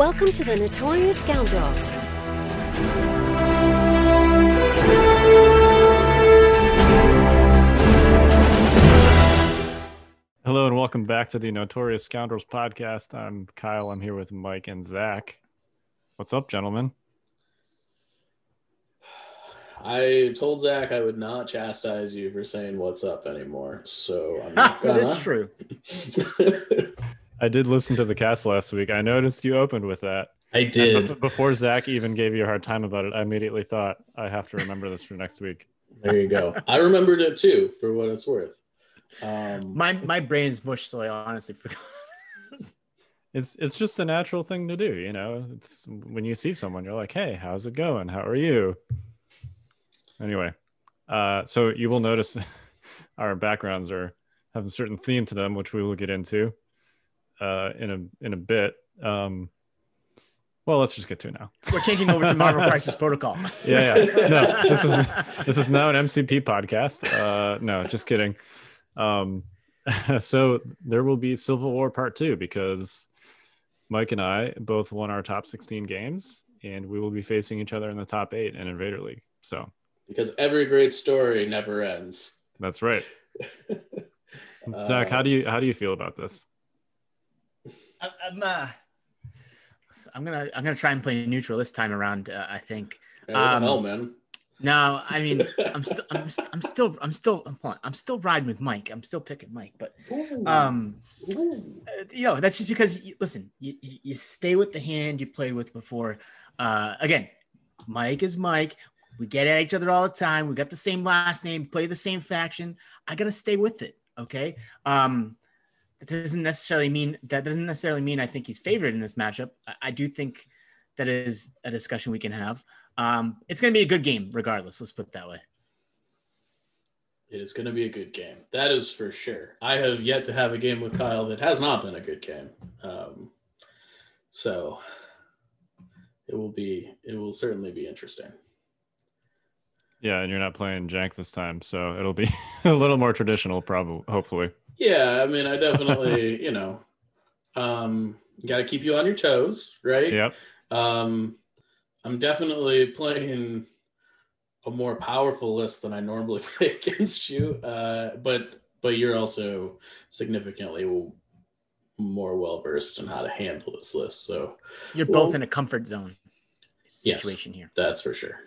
Welcome to the Notorious Scoundrels. Hello and welcome back to the Notorious Scoundrels podcast. I'm Kyle. I'm here with Mike and Zach. What's up, gentlemen? I told Zach I would not chastise you for saying what's up anymore. So I'm not gonna. is true. I did listen to the cast last week. I noticed you opened with that. I did. bef- Before Zach even gave you a hard time about it, I immediately thought I have to remember this for next week. There you go. I remembered it too, for what it's worth. Um, My my brain is mush, so I honestly forgot. It's it's just a natural thing to do, you know. It's when you see someone, you're like, "Hey, how's it going? How are you?" Anyway, uh, so you will notice our backgrounds are have a certain theme to them, which we will get into uh, in a in a bit. Um, well, let's just get to it now. We're changing over to Marvel Crisis Protocol. Yeah, yeah. No, this is this is now an MCP podcast. Uh, no, just kidding. Um, so there will be Civil War Part Two because Mike and I both won our top 16 games, and we will be facing each other in the top eight in Invader League. So because every great story never ends. that's right. Zach, how do you how do you feel about this? I'm, uh, I'm gonna I'm gonna try and play neutral this time around. Uh, I think. Hey, Um, hell, man? No, I mean I'm still I'm, st- I'm still I'm still I'm, on, I'm still riding with Mike. I'm still picking Mike, but um, Ooh. uh, you know that's just because you, listen, you, you you stay with the hand you played with before. Uh, again, Mike is Mike. We get at each other all the time. We got the same last name, play the same faction. I gotta stay with it. Okay. Um, that doesn't necessarily mean that doesn't necessarily mean I think he's favored in this matchup. I, I do think that is a discussion we can have. Um, it's gonna be a good game regardless. Let's put it that way. It is going to be a good game. That is for sure. I have yet to have a game with Kyle that has not been a good game. Um, so it will be. It will certainly be interesting. Yeah, and you're not playing Jank this time, so it'll be a little more traditional, probably. Hopefully, Yeah, I mean, I definitely, you know, um, got to keep you on your toes, right? yep. Um, I'm definitely playing a more powerful list than I normally play against you, uh, but but you're also significantly more well versed in how to handle this list, so You're Well- both in a comfort zone Yes. situation here. that's for sure.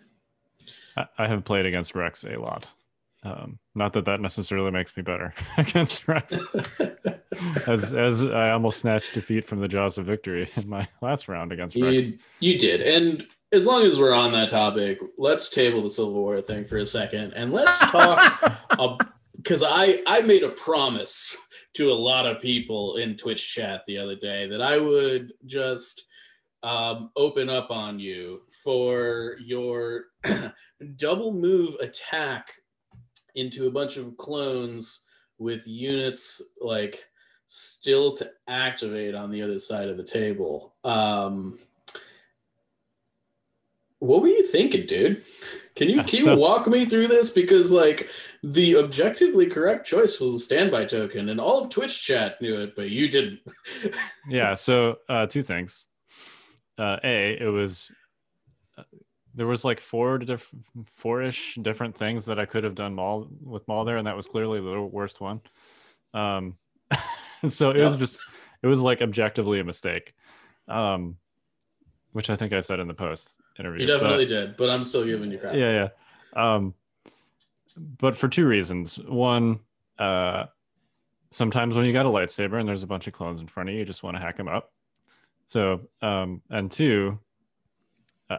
I, I have played against Rex a lot. Um, not that that necessarily makes me better against Rex, as as I almost snatched defeat from the jaws of victory in my last round against Rex. You, you did, and as long as we're on that topic, let's table the Civil War thing for a second, and let's talk because I I made a promise to a lot of people in Twitch chat the other day that I would just um, open up on you for your double move attack into a bunch of clones with units like still to activate on the other side of the table. Um, what were you thinking, dude? Can you can you walk me through this? Because like the objectively correct choice was a standby token, and all of Twitch chat knew it, but you didn't. yeah so uh two things uh a it was there was like four diff- four-ish different things that i could have done Maul with Maul there and that was clearly the worst one. Um so it was just it was like objectively a mistake um which i think i said in the post interview You but- definitely did, but I'm still giving you crap. yeah yeah. Um but for two reasons. One uh sometimes when you got a lightsaber and there's a bunch of clones in front of you you just want to hack them up. So um and two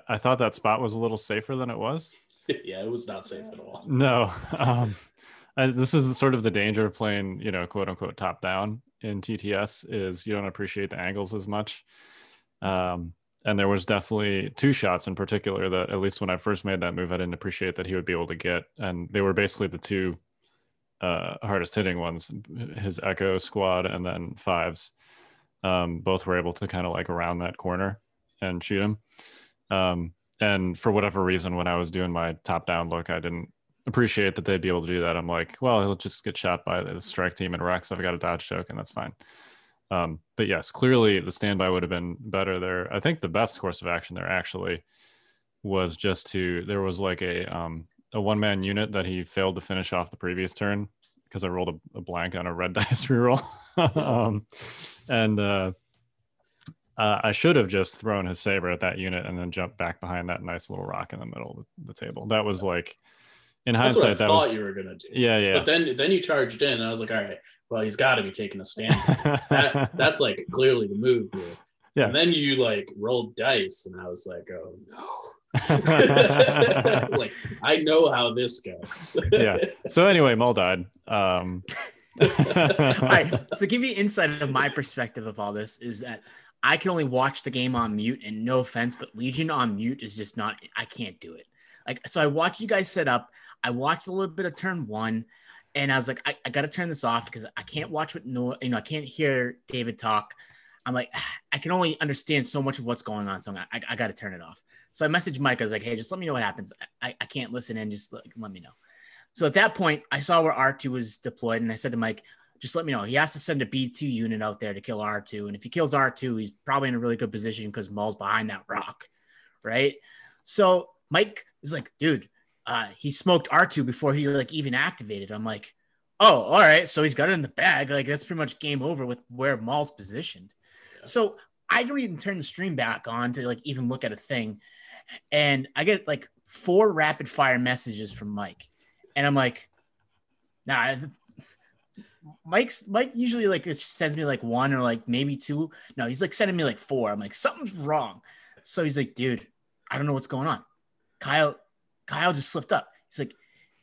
I- thought that spot was a little safer than it was. Yeah, it was not safe at all. no um I, this is sort of the danger of playing you know quote unquote top down in tts is you don't appreciate the angles as much. Um and there was definitely two shots in particular that at least when i first made that move i didn't appreciate that he would be able to get. And they were basically the two uh hardest hitting ones his echo squad and then fives. Um both were able to kind of like around that corner and shoot him um and for whatever reason when i was doing my top down look i didn't appreciate that they'd be able to do that. I'm like well he'll just get shot by the strike team and rex i've got a dodge token that's fine. Um, but yes, clearly the standby would have been better there. I think the best course of action there actually was just to there was like a um, a one man unit that he failed to finish off the previous turn because I rolled a, a, blank on a red dice reroll, um, and uh, uh, I should have just thrown his saber at that unit and then jumped back behind that nice little rock in the middle of the, table. That was like, in That's hindsight, that was you were gonna do. Yeah, yeah. But then then you charged in, and I was like, all right, well, he's got to be taking a stand. that, that's like clearly the move here. Yeah. And then you like rolled dice, and I was like, oh no. like I know how this goes. yeah. So anyway, Maul died. Um, all right. So give you insight of my perspective of all this is that I can only watch the game on mute, and no offense, but Legion on mute is just not. I can't do it. Like so, I watched you guys set up. I watched a little bit of turn one, and I was like, I, I got to turn this off because I can't watch what no, you know, I can't hear David talk. I'm like, I can only understand so much of what's going on, so I'm, I, I got to turn it off. So I messaged Mike. I was like, Hey, just let me know what happens. I, I can't listen in. Just like, let me know. So at that point, I saw where R2 was deployed, and I said to Mike, just let me know. He has to send a B2 unit out there to kill R2. And if he kills R2, he's probably in a really good position because Maul's behind that rock. Right. So Mike is like, dude, uh, he smoked R2 before he like even activated. I'm like, oh, all right. So he's got it in the bag. Like that's pretty much game over with where Maul's positioned. Yeah. So I don't even turn the stream back on to like even look at a thing. And I get like four rapid fire messages from Mike. And I'm like, nah, Mike's Mike usually like sends me like one or like maybe two. No, he's like sending me like four. I'm like, something's wrong. So he's like, dude, I don't know what's going on. Kyle, Kyle just slipped up. He's like,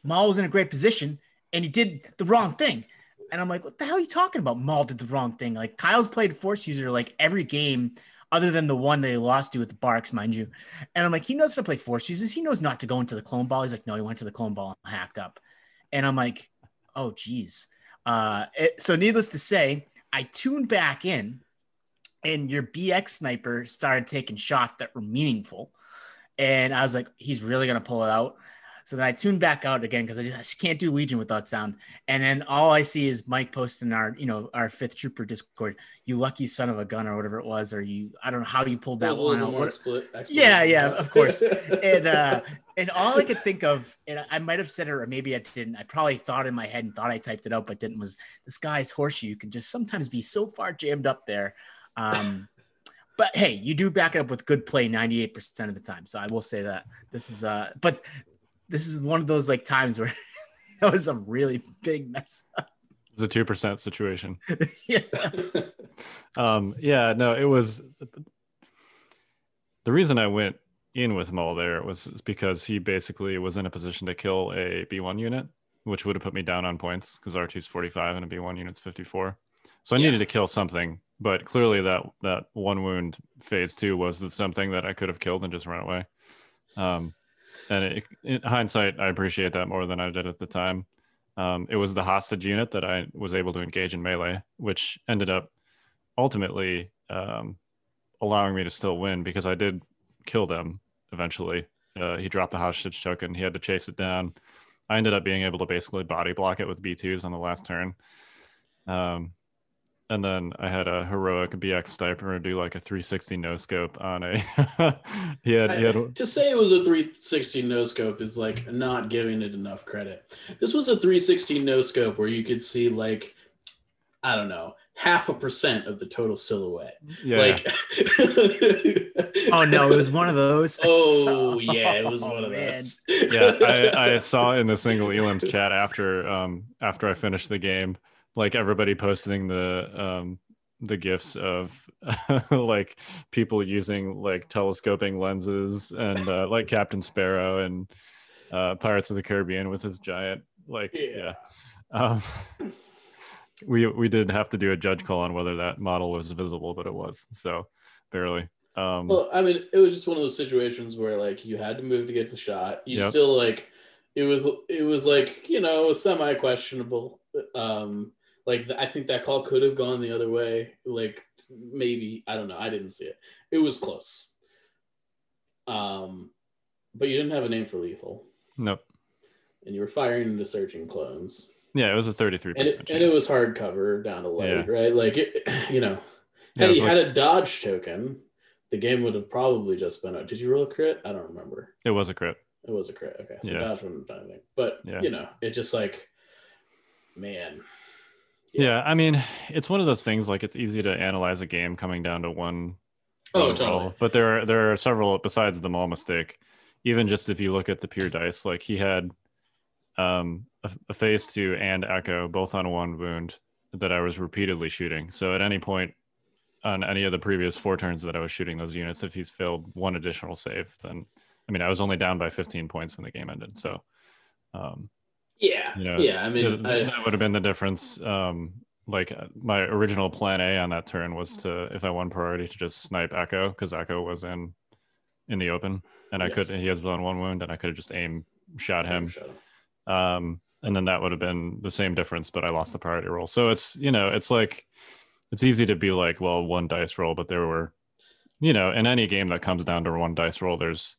Maul was in a great position and he did the wrong thing. And I'm like, what the hell are you talking about? Maul did the wrong thing. Like Kyle's played force user like every game other than the one that he lost to with the BARCs, mind you. And I'm like, he knows how to play force users. He knows not to go into the clone ball. He's like, no, he went to the clone ball and hacked up. And I'm like, oh, geez. Uh, it, so needless to say, I tuned back in and your BX sniper started taking shots that were meaningful. And I was like, he's really going to pull it out. So then I tuned back out again because I just, I just, can't do Legion without sound. And then all I see is Mike posting our, you know, our fifth trooper Discord. You lucky son of a gun or whatever it was, or you, I don't know how you pulled that one out. What, split, yeah, yeah, of course. and uh, and all I could think of, and I might have said it or maybe I didn't. I probably thought in my head and thought I typed it out, but didn't. Was this guy's horseshoe You can just sometimes be so far jammed up there. Um, but hey, you do back it up with good play 98% of the time. So I will say that this is uh but this is one of those like times where that was a really big mess up. It's a two percent situation. yeah. um, yeah, no, it was the reason I went in with Maul there was because he basically was in a position to kill a B1 unit, which would have put me down on points because R2's 45 and a B1 unit's 54. So I yeah. needed to kill something, but clearly that that one wound phase two was something that I could have killed and just run away. Um, and it, in hindsight, I appreciate that more than I did at the time. Um, it was the hostage unit that I was able to engage in melee, which ended up ultimately um, allowing me to still win because I did kill them eventually. Uh, he dropped the hostage token. He had to chase it down. I ended up being able to basically body block it with B2s on the last turn. Um, and then I had a heroic BX sniper do like a 360 no scope on a. he had, he had to say it was a 360 no scope is like not giving it enough credit. This was a 360 no scope where you could see like I don't know half a percent of the total silhouette. Yeah. Like, oh no, it was one of those. Oh yeah, it was oh, one of man. those. yeah, I, I saw in the single Elam's chat after um after I finished the game like everybody posting the um the gifts of like people using like telescoping lenses and uh, like Captain Sparrow and uh, Pirates of the Caribbean with his giant like yeah. yeah. Um, we we did have to do a judge call on whether that model was visible, but it was so barely. Um, well, I mean, it was just one of those situations where like you had to move to get the shot. You yep. still like it was it was like you know semi questionable. Um, like I think that call could have gone the other way. Like maybe I don't know. I didn't see it. It was close. Um, but you didn't have a name for lethal. Nope. And you were firing into searching clones. Yeah, it was a 33%. and it, chance. and it was hardcover down to light, Yeah. right? Like it, you know, Yeah, had was he like- had a dodge token, the game would have probably just been. A, did you roll a crit? I don't remember. it was a crit. It was a crit. Okay, so Yeah. dodge wouldn't have done anything. But Yeah. you know, it just like, man, Yeah. I mean, it's one of those things like it's easy to analyze a game coming down to one. Oh, one totally. But there are there are several besides the Maul mistake. Even just if you look at the pure dice, like he had um a, a phase two and echo both on one wound that I was repeatedly shooting. So at any point on any of the previous four turns that I was shooting those units, if he's failed one additional save, then I mean I was only down by 15 points when the game ended. So um yeah, you know, yeah. I mean, I, that would have been the difference. Um, like uh, my original plan A on that turn was to, if I won priority, to just snipe Echo because Echo was in in the open, and I could he has on one wound, and I could have just aim shot him. Shut up. Um, and then that would have been the same difference, but I lost the priority roll. So it's you know it's like it's easy to be like, well, one dice roll, but there were, you know, in any game that comes down to one dice roll, there's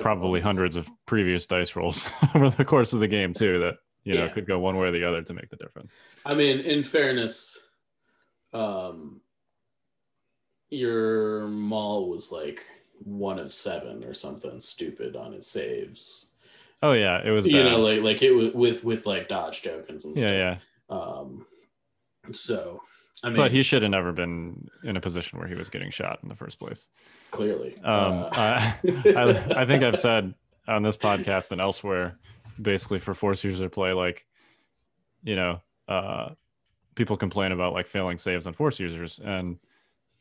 probably hundreds of previous dice rolls over the course of the game too that you know Yeah. could go one way or the other to make the difference. I mean, in fairness, um, your Maul was like one of seven or something stupid on his saves. Oh yeah, it was You know, like like it was with with like dodge tokens and yeah, stuff. yeah. Um, so I mean, but he should have never been in a position where he was getting shot in the first place. clearly. Um, uh, I, I, I think I've said on this podcast and elsewhere, basically for force user play, like, you know, uh, people complain about like failing saves on force users, and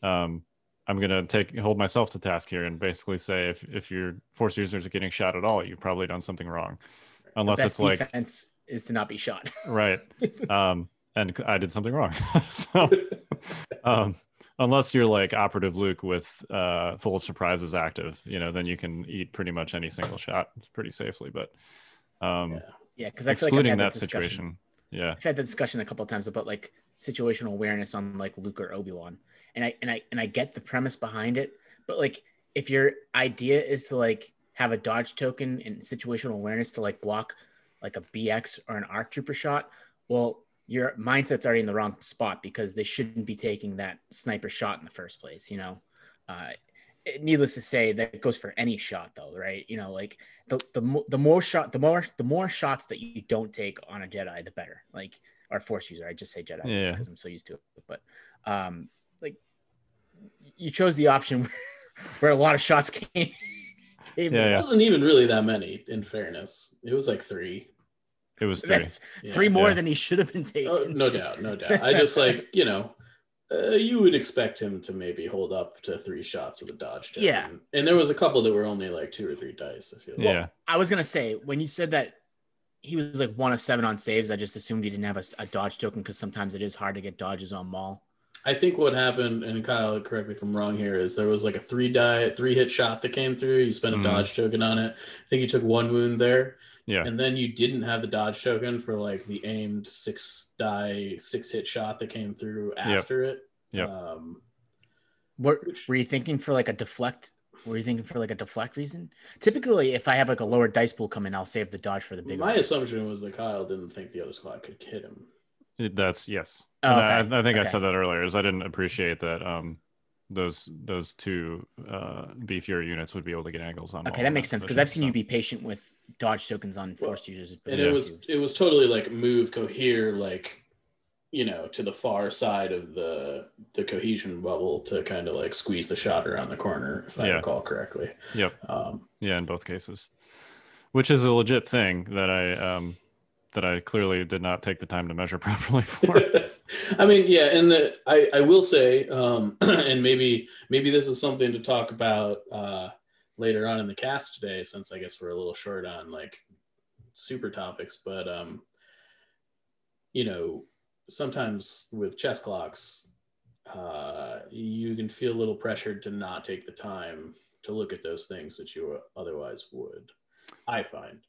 um, I'm gonna take hold myself to task here and basically say if if your force users are getting shot at all, you've probably done something wrong, The unless best it's like defense is to not be shot. right um and i did something wrong. So um unless you're like operative luke with uh full of surprises active you know then you can eat pretty much any single shot pretty safely but um Yeah. yeah, because I feel like I've excluding had that that situation yeah. I've had the discussion a couple of times about like situational awareness on like Luke or Obi Wan, and I and I and I get the premise behind it, but like if your idea is to like have a dodge token and situational awareness to like block like a BX or an ARC trooper shot, well, your mindset's already in the wrong spot because they shouldn't be taking that sniper shot in the first place. You know, uh, needless to say, that goes for any shot though, right? You know, like the the the more shot the more the more shots that you don't take on a Jedi, the better. Like or Force user, I just say Jedi Yeah. because I'm so used to it. But um, like you chose the option where a lot of shots came. came Yeah, it yeah. wasn't even really that many. In fairness, it was like three. It was three That's Yeah. three more Yeah. than he should have been taking. Oh, no doubt, no doubt. I just like you know, uh, you would expect him to maybe hold up to three shots with a dodge. Token. Yeah. and there was a couple that were only like two or three dice. I feel. like. yeah I was gonna say when you said that he was like one of seven on saves, I just assumed he didn't have a dodge token because sometimes it is hard to get dodges on Maul. I think what happened, and Kyle, correct me if I'm wrong here, is there was like a three die, three hit shot that came through. You spent a Mhm. dodge token on it. I think you took one wound there, yeah and then you didn't have the dodge token for like the aimed six die, six hit shot that came through after it. Yep. Um, Were, were you thinking for like a deflect? Were you thinking for like a deflect reason? Typically, if I have like a lower dice pool come in, I'll save the dodge for the big my one. assumption was that Kyle didn't think the other squad could hit him. It- that's yes Oh, okay. I, I think i said that earlier is i didn't appreciate that um those those two uh beefier units would be able to get angles on Okay, that in makes sense because I've seen so- you be patient with dodge tokens on Well, users. and it was it was totally like move cohere like you know to the far side of the the cohesion bubble to kind of like squeeze the shot around the corner if i Yeah. recall correctly Yep. um Yeah, in both cases, which is a legit thing that I um that I clearly did not take the time to measure properly for. i mean yeah and the i i will say um and maybe maybe this is something to talk about uh later on in the cast today since i guess we're a little short on like super topics but um you know sometimes with chess clocks uh you can feel a little pressured to not take the time to look at those things that you otherwise would i find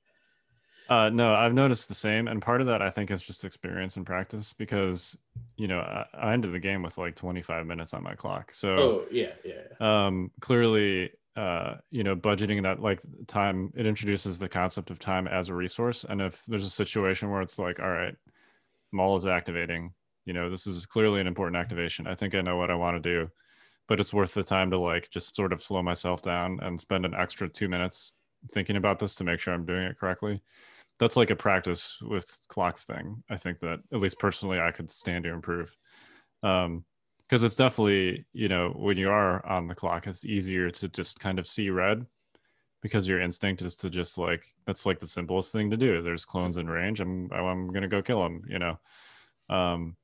Uh, no, I've noticed the same, and part of that I think is just experience and practice because you know I, I ended the game with like 25 minutes on my clock, so oh yeah yeah, yeah. um, clearly uh, you know, budgeting that like time, it introduces the concept of time as a resource. And if there's a situation where it's like, all right, Maul is activating, you know, this is clearly an important activation. I think I know what I want to do, but it's worth the time to like just sort of slow myself down and spend an extra two minutes thinking about this to make sure I'm doing it correctly. That's like a practice with clocks thing. I think that at least personally, I could stand to improve. Um, because it's definitely you know when you are on the clock it's easier to just kind of see red because your instinct is to just like that's like the simplest thing to do. There's clones in range. I'm i'm gonna go kill them you know? Um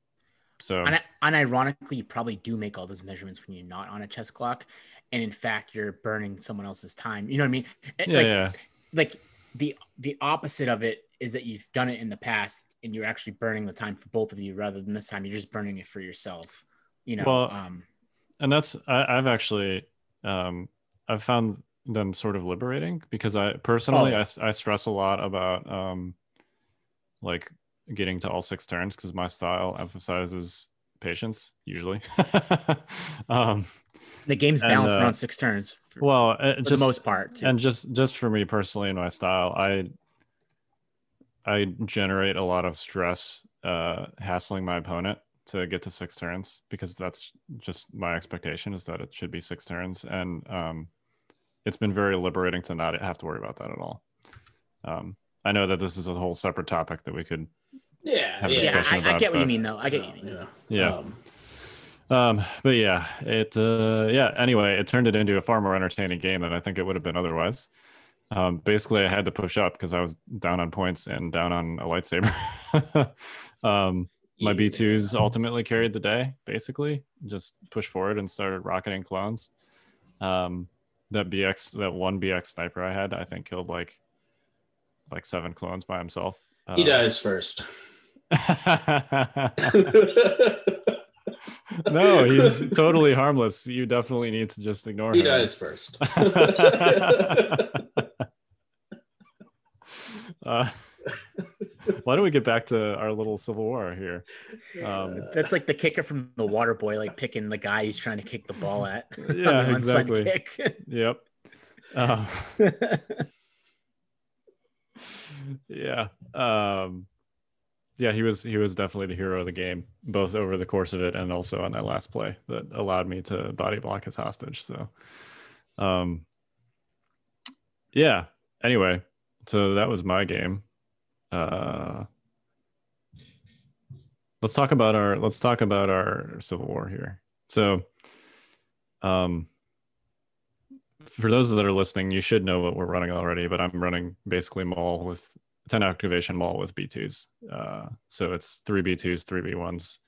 so and, unironically you probably do make all those measurements when you're not on a chess clock and in fact you're burning someone else's time. You know what i mean? Yeah, like, yeah. like the the opposite of it is that you've done it in the past and you're actually burning the time for both of you rather than this time you're just burning it for yourself you know Well, um and that's I, i've actually um i've found them sort of liberating because i personally Oh. I I stress a lot about um like getting to all six turns because my style emphasizes patience usually um the game's balanced uh, around six turns for, well uh, for just the most part too. and just just for me personally in my style i i generate a lot of stress uh hassling my opponent to get to six turns because that's just my expectation is that it should be six turns and um it's been very liberating to not have to worry about that at all um i know that this is a whole separate topic that we could Yeah, Have a yeah. yeah discussion I, I get what you mean though i get what you mean You know, yeah um, Um, but yeah, it uh yeah, anyway, it turned it into a far more entertaining game than I think it would have been otherwise. Um, basically I had to push up because I was down on points and down on a lightsaber. um my. B2s ultimately carried the day, basically. Just pushed forward and started rocketing clones. Um that BX that one BX sniper I had, I think killed like like seven clones by himself. He Uh, dies first. no, he's totally harmless. You definitely need to just ignore he him. He dies first. Uh, why don't we get back to our little civil war here? Um, that's like the kicker from the water boy like picking the guy he's trying to kick the ball at Yeah, exactly. kick. Yep. Uh, yeah. Um, yeah, he was he was definitely the hero of the game, both over the course of it and also on that last play that allowed me to body block his hostage. So, um, yeah. Anyway, so that was my game. Uh, let's talk about our let's talk about our civil war here. So, um, for those that are listening, you should know what we're running already, but I'm running basically Maul with 10 activation Maul with B2s. Uh, so it's three B2s, three B1s,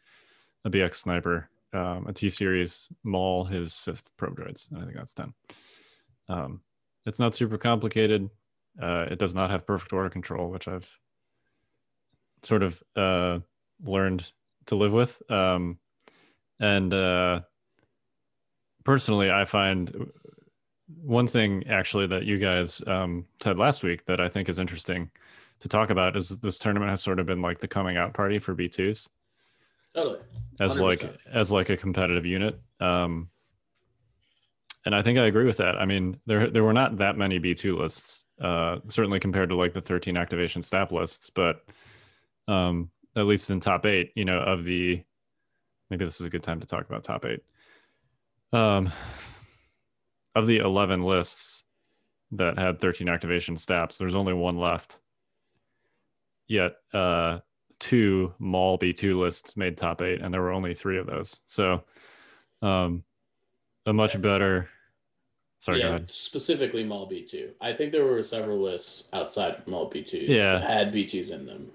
a BX sniper, um, a T series Maul, his Sith probe droids. I think that's 10. Um, it's not super complicated. Uh, it does not have perfect order control, which I've sort of uh, learned to live with. Um, and uh, personally, I find one thing actually that you guys um, said last week that I think is interesting to talk about is this tournament has sort of been like the coming out party for B2s totally. as like as like a competitive unit. Um, and I think I agree with that. I mean, there there were not that many B2 lists, uh, certainly compared to like the 13 activation STAP lists, but um, at least in top eight, you know, of the maybe this is a good time to talk about top eight. Um, of the 11 lists that had 13 activation STAPs, there's only one left. Yet, uh, two Maul B2 lists made top eight, and there were only three of those. So, um, a much better. Sorry, go yeah, ahead. specifically Maul B2. I think there were several lists outside of Maul B2s Yeah. that had B2s in them.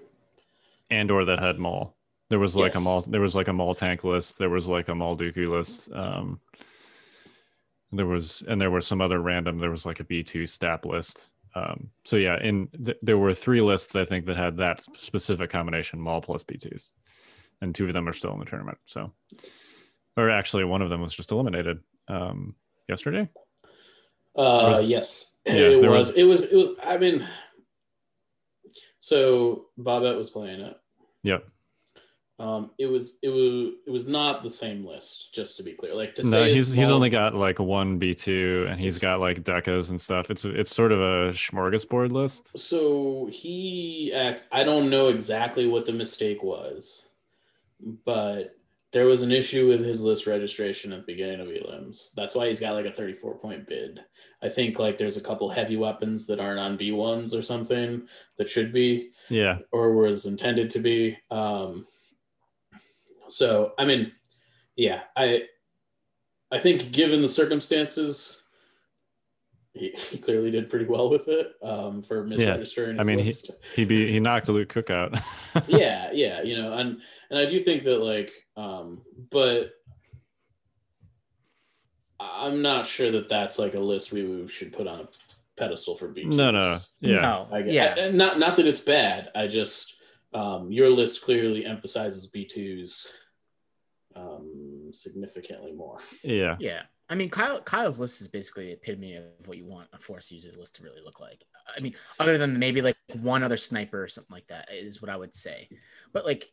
And or that had Maul. There was like a Yes. Maul. There was like a Maul tank list. There was like a Maul Dooku list. Um, there was, and there were some other random. There was like a B2 STAP list. Um, so yeah, in th- there were three lists I think that had that specific combination Maul plus B2s, and two of them are still in the tournament. So, or actually, one of them was just eliminated um, yesterday. Uh, was- yes, yeah, it was, was- It was. It was. I mean, so Bobette was playing it. Yep. Um, it was it was it was not the same list. Just to be clear, like to No, say he's he's only got like one B two, and he's got like decas and stuff. It's it's sort of a smorgasbord list. So he, I don't know exactly what the mistake was, but there was an issue with his list registration at the beginning of elims. That's why he's got like a 34 point bid. I think like there's a couple heavy weapons that aren't on B1s or something that should be Yeah, or was intended to be. Um, so I mean, yeah, I I think given the circumstances, he, he clearly did pretty well with it um, for misregistering. I his mean, he- list. he be he knocked a Luke Cook out. yeah, yeah, you know, and and I do think that like, um, but I'm not sure that that's like a list we should put on a pedestal for B. no, no, yeah, No. I, yeah. I- not not that it's bad. I just um, your list clearly emphasizes B twos um, significantly more. yeah, Yeah. I mean, Kyle Kyle's list is basically the epitome of what you want a force user list to really look like. I mean, other than maybe like one other sniper or something like that is what I would say. But like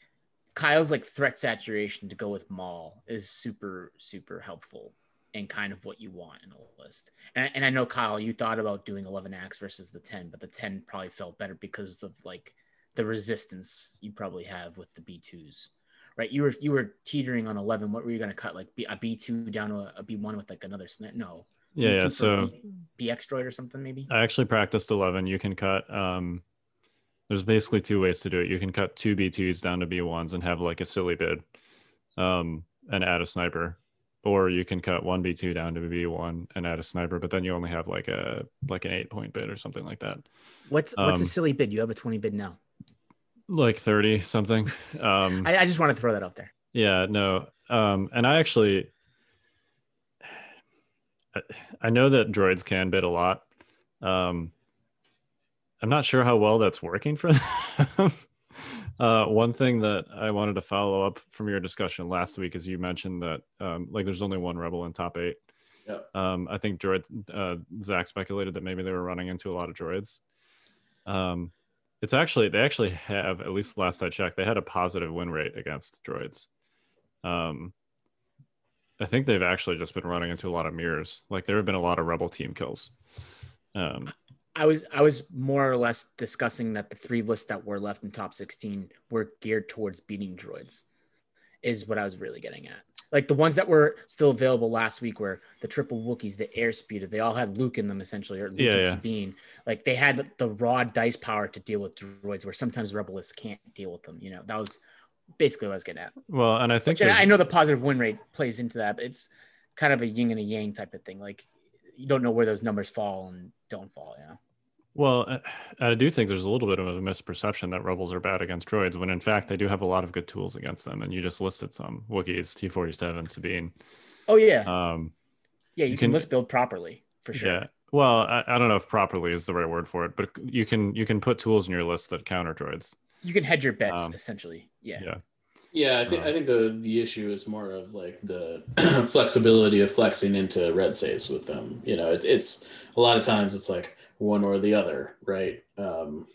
Kyle's like threat saturation to go with Maul is super, super helpful and kind of what you want in a list. And, and I know Kyle, you thought about doing 11 acts versus the 10, but the 10 probably felt better because of like the resistance you probably have with the B2s right? You were you were teetering on eleven. What were you going to cut? Like a B two down to a, a B one with like another snap? No, yeah, yeah. So B, BX droid or something maybe. I actually practiced eleven. You can cut. Um, there's basically two ways to do it. You can cut two B twos down to B ones and have like a silly bid, um, and add a sniper, or you can cut one B two down to B one and add a sniper. But then you only have like a like an eight point bid or something like that. What's what's a um, silly bid? You have a twenty bid now. Like 30 something. Um I, I just want to throw that out there. yeah no um and i actually I- i know that droids can bid a lot. Um i'm not sure how well that's working for them. Uh one thing that i wanted to follow up from your discussion last week is you mentioned that um like there's only one rebel in top eight. Yeah. um i think droid uh zach speculated that maybe they were running into a lot of droids. Um it's actually they actually have at least last I checked they had a positive win rate against droids. Um, I think they've actually just been running into a lot of mirrors. Like there have been a lot of rebel team kills. Um, I was I was more or less discussing that the three lists that were left in top sixteen were geared towards beating droids, is what I was really getting at. Like the ones that were still available last week were the triple Wookiees, the airspeeder. They all had Luke in them essentially, or Luke Yeah, and yeah. Sabine. Like they had the raw dice power to deal with droids, where sometimes rebelists can't deal with them. You know, that was basically what I was getting at. well, and I think Which I, I know the positive win rate plays into that, but it's kind of a yin and a yang type of thing. Like you don't know where those numbers fall and don't fall. You know. Well, uh, I do think there's a little bit of a misperception that rebels are bad against droids, when in fact they do have a lot of good tools against them. And you just listed some Wookiees, T47, Sabine. Oh yeah, Um, yeah. You, you can, can- list build properly for sure. Yeah. Well, I, I don't know if properly is the right word for it, but you can you can put tools in your list that counter droids. You can hedge your bets Um, essentially. Yeah. Yeah. Yeah, I think Uh. I think the the issue is more of like the flexibility of flexing into red saves with them. You know, it, it's a lot of times it's like one or the other, right? Um,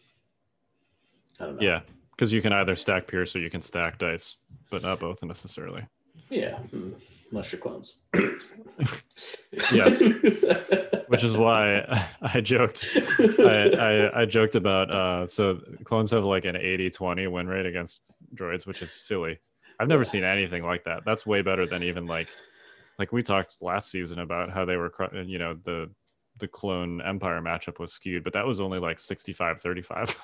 I don't know. Yeah. Because you can either stack Pierce or you can stack dice, but not both necessarily. yeah, mm, unless you're clones. Yes. Which is why I joked. I, I, I joked about uh so clones have like an 80-20 win rate against droids, which is silly. I've never seen anything like that. That's way better than even like like we talked last season about how they were cru- you know the the clone empire matchup was skewed, but that was only like 65 35.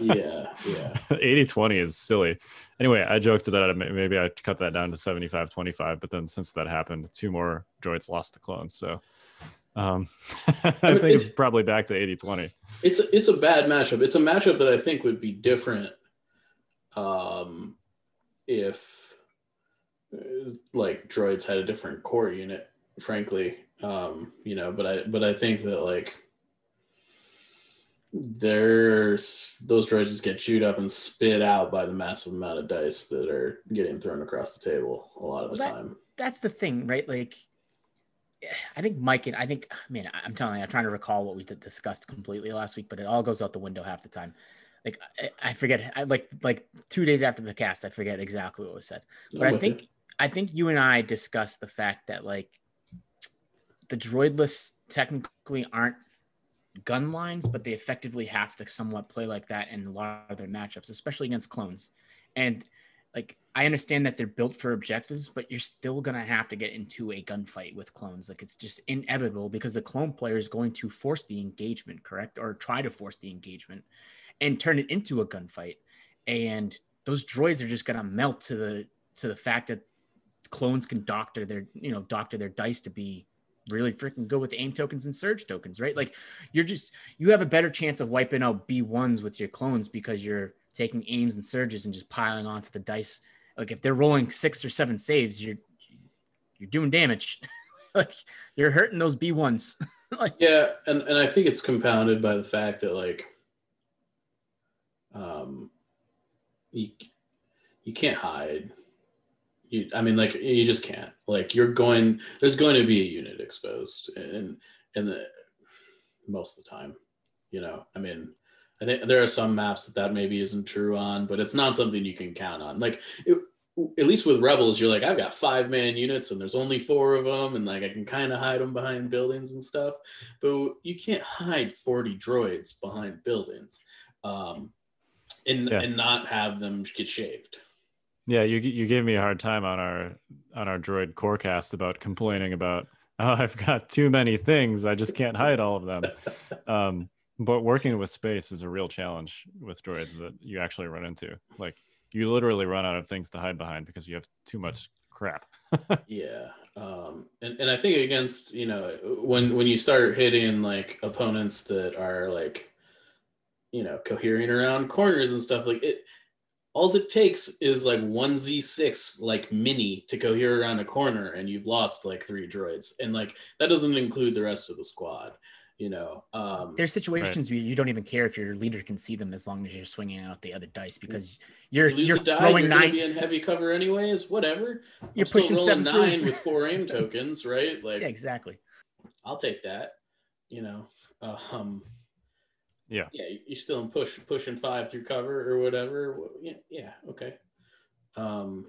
yeah, yeah. 80 20 is silly. Anyway, I joked that maybe I cut that down to 75 25, but then since that happened, two more droids lost to clones. So um, I mean, think it's it's- probably back to 80 20. It's a, it's a bad matchup. It's a matchup that I think would be different um, if uh, like droids had a different core unit, frankly. Um, you know, but I but I think that like there's those droids just get chewed up and spit out by the massive amount of dice that are getting thrown across the table a lot of the that- time. That's the thing, right? Like, I think Mike and I think, man, I'm telling you, I'm trying to recall what we discussed completely last week, but it all goes out the window half the time. Like I, I forget I, like like two days after the cast i forget exactly what was said. But I'm i think i think you and i discussed the fact that like the droid lists technically aren't gun lines but they effectively have to somewhat play like that in a lot of their matchups especially against clones. And like i understand that they're built for objectives but you're still going to have to get into a gunfight with clones. Like it's just inevitable because the clone player is going to force the engagement correct? Or try to force the engagement and turn it into a gunfight. And those droids are just to melt to the to the fact that clones can doctor their you know doctor their dice to be really freaking good with aim tokens and surge tokens right? Like you're just you have a better chance of wiping out b1s with your clones because you're taking aims and surges and just piling onto the dice. Like if they're rolling six or seven saves you're you're doing damage. Like you're hurting those b1s like Yeah, and, and I think it's compounded by the fact that like um you you can't hide. You I mean like you just can't. Like you're going there's going to be a unit exposed and and the most of the time, you know. I mean, I think there are some maps that that maybe isn't true on, but it's not something you can count on. Like it, at least with rebels, you're like, I've got five man units and there's only four of them, and like I can kind of hide them behind buildings and stuff. But you can't hide 40 droids behind buildings, um, and Yeah. and not have them get shaved. Yeah, you you gave me a hard time on our on our droid corecast about complaining about oh I've got too many things I just can't hide all of them. Um, but working with space is a real challenge with droids that you actually run into. Like you literally run out of things to hide behind because you have too much crap. Yeah. Um, and, and I think against, you know, when when you start hitting like opponents that are like, you know, cohering around corners and stuff, like it all it takes is like one Z6 like mini to cohere around a corner and you've lost like three droids. And like that doesn't include the rest of the squad, you know. Um there's situations where you don't even care if your leader can see them as long as you're swinging out the other dice because you're you you're die, throwing you're nine be in heavy cover anyways, whatever. you're I'm pushing rolling seven through. nine with four aim tokens, right? Like yeah exactly I'll take that. You know, um, Yeah. yeah, you're still in push pushing five through cover or whatever. Yeah, yeah, okay. Um,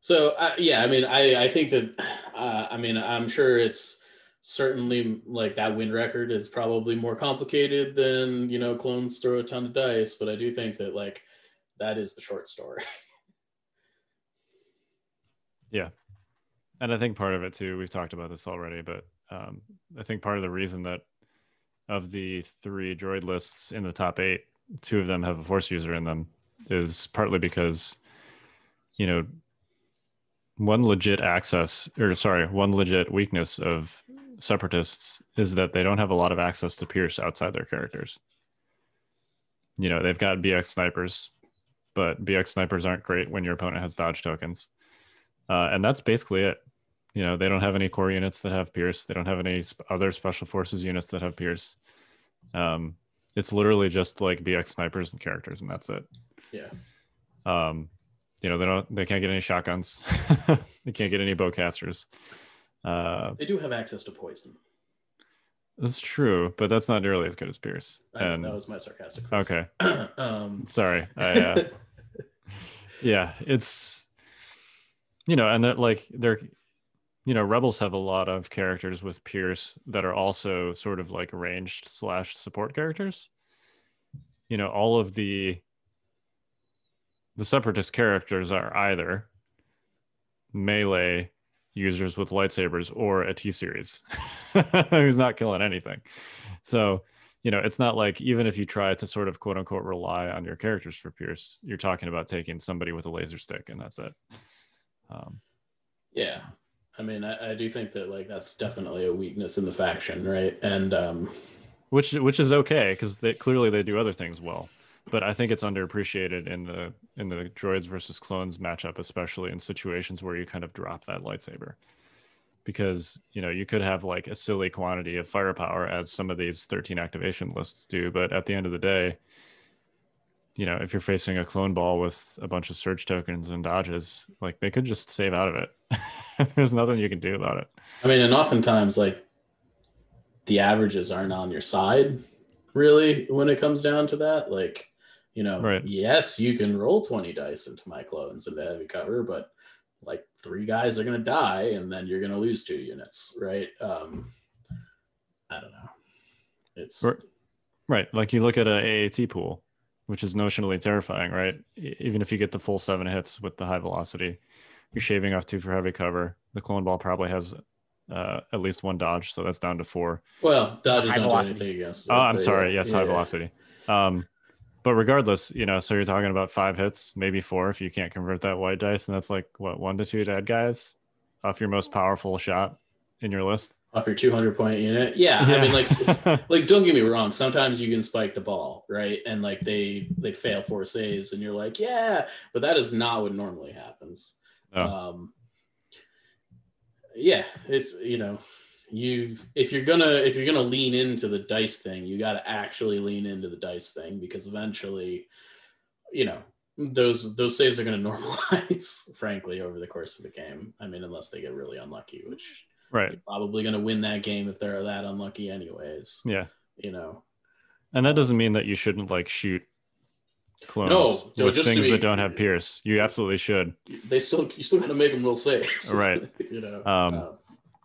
so uh, yeah, I mean, I I think that uh, I mean I'm sure it's certainly like that win record is probably more complicated than you know clones throw a ton of dice, but I do think that like that is the short story. Yeah, and I think part of it too, we've talked about this already, but um, I think part of the reason that of the three droid lists in the top eight, two of them have a force user in them is partly because, you know, one legit access or sorry, one legit weakness of separatists is that they don't have a lot of access to Pierce outside their characters. You know, they've got BX snipers, but BX snipers aren't great when your opponent has dodge tokens. Uh, and that's basically it. You know, they don't have any core units that have Pierce. They don't have any sp- other special forces units that have Pierce. Um, it's literally just like BX snipers and characters, and that's it. yeah, Um, you know, they don't, they can't get any shotguns. they can't get any bowcasters. Uh, they do have access to poison. that's true, but that's not nearly as good as Pierce. I, And that was my sarcastic. phrase. okay, um, sorry. I, uh, yeah it's you know and that like they're you know rebels have a lot of characters with pierce that are also sort of like ranged slash support characters you know all of the the separatist characters are either melee users with lightsabers or a T series who's not killing anything. So, you know, it's not like even if you try to sort of quote unquote rely on your characters for Pierce, you're talking about taking somebody with a laser stick and that's it. Um, Yeah. I mean, I, I do think that like that's definitely a weakness in the faction, right? And um which which is okay because they clearly they do other things well. But I think it's underappreciated in the in the droids versus clones matchup, especially in situations where you kind of drop that lightsaber. Because you know you could have like a silly quantity of firepower as some of these 13 activation lists do, but at the end of the day, you know, if you're facing a clone ball with a bunch of surge tokens and dodges, like they could just save out of it. There's nothing you can do about it. I mean, and oftentimes like the averages aren't on your side. really when it comes down to that. Like, you know, Right. yes, you can roll 20 dice into my clones into heavy cover, but like three guys are gonna die and then you're gonna lose two units, right? Um I don't know. It's. Right. Like you look at a AAT pool, which is notionally terrifying, right? Even if you get the full seven hits with the high velocity, you're shaving off two for heavy cover. The clone ball probably has uh, at least one dodge, so that's down to four. well, dodges High don't velocity. do anything against. Oh, I'm sorry. yeah, Yes, yeah, high yeah. velocity. Um, but regardless, you know, so you're talking about five hits, maybe four if you can't convert that white dice, and that's like what one to two dead guys off your most powerful shot in your list. Off your 200 point unit, yeah. I mean, like, like don't get me wrong. Sometimes you can spike the ball, right? And like they they fail four saves, and you're like, yeah, but that is not what normally happens. No. Um, yeah, it's you know, you've if you're gonna if you're gonna lean into the dice thing, you got to actually lean into the dice thing because eventually, you know, those those saves are going to normalize, frankly, over the course of the game. I mean, unless they get really unlucky, which right. they're probably going to win that game if they're that unlucky, anyways. Yeah. You know, And that doesn't mean that you shouldn't like shoot clones No, with things be- that don't have Pierce. You absolutely should. they still you still got to make them real saves, Right. you know, Um, uh,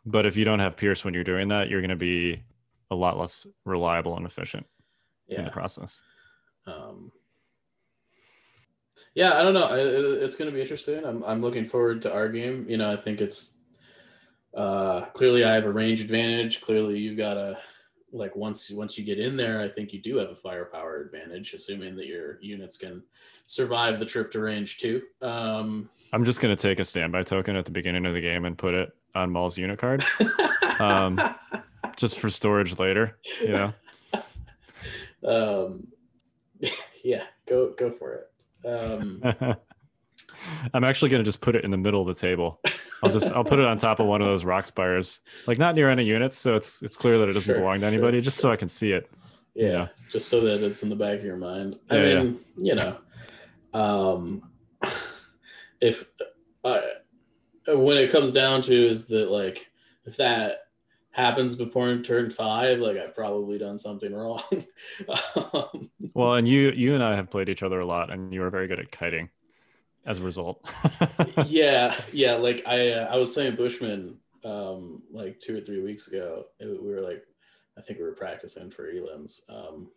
But if you don't have Pierce when you're doing that, you're going to be a lot less reliable and efficient in the process. Um, yeah, I don't know. It- It's going to be interesting. I'm, I'm looking forward to our game. You know, I think it's uh, clearly I have a range advantage. Clearly, you've got a like once once you get in there, I think you do have a firepower advantage, assuming that your units can survive the trip to range too. Um, I'm just going to take a standby token at the beginning of the game and put it on Maul's unit card Um, just for storage later. You know, um, yeah, go go for it. Um, I'm actually going to just put it in the middle of the table. I'll just I'll put it on top of one of those rock spires, like not near any units, so it's it's clear that it doesn't Sure, belong to sure. anybody, just so I can see it. yeah, Yeah. just so that it's in the back of your mind. I Yeah, mean, you know, um, if uh, when it comes down to is that like if that happens before turn five, like I've probably done something wrong. um, Well, and you you and I have played each other a lot, and you are very good at kiting. As a result, yeah, yeah. Like I, uh, I was playing Bushman um, like two or three weeks ago. It- we were like, I think we were practicing for elims, um,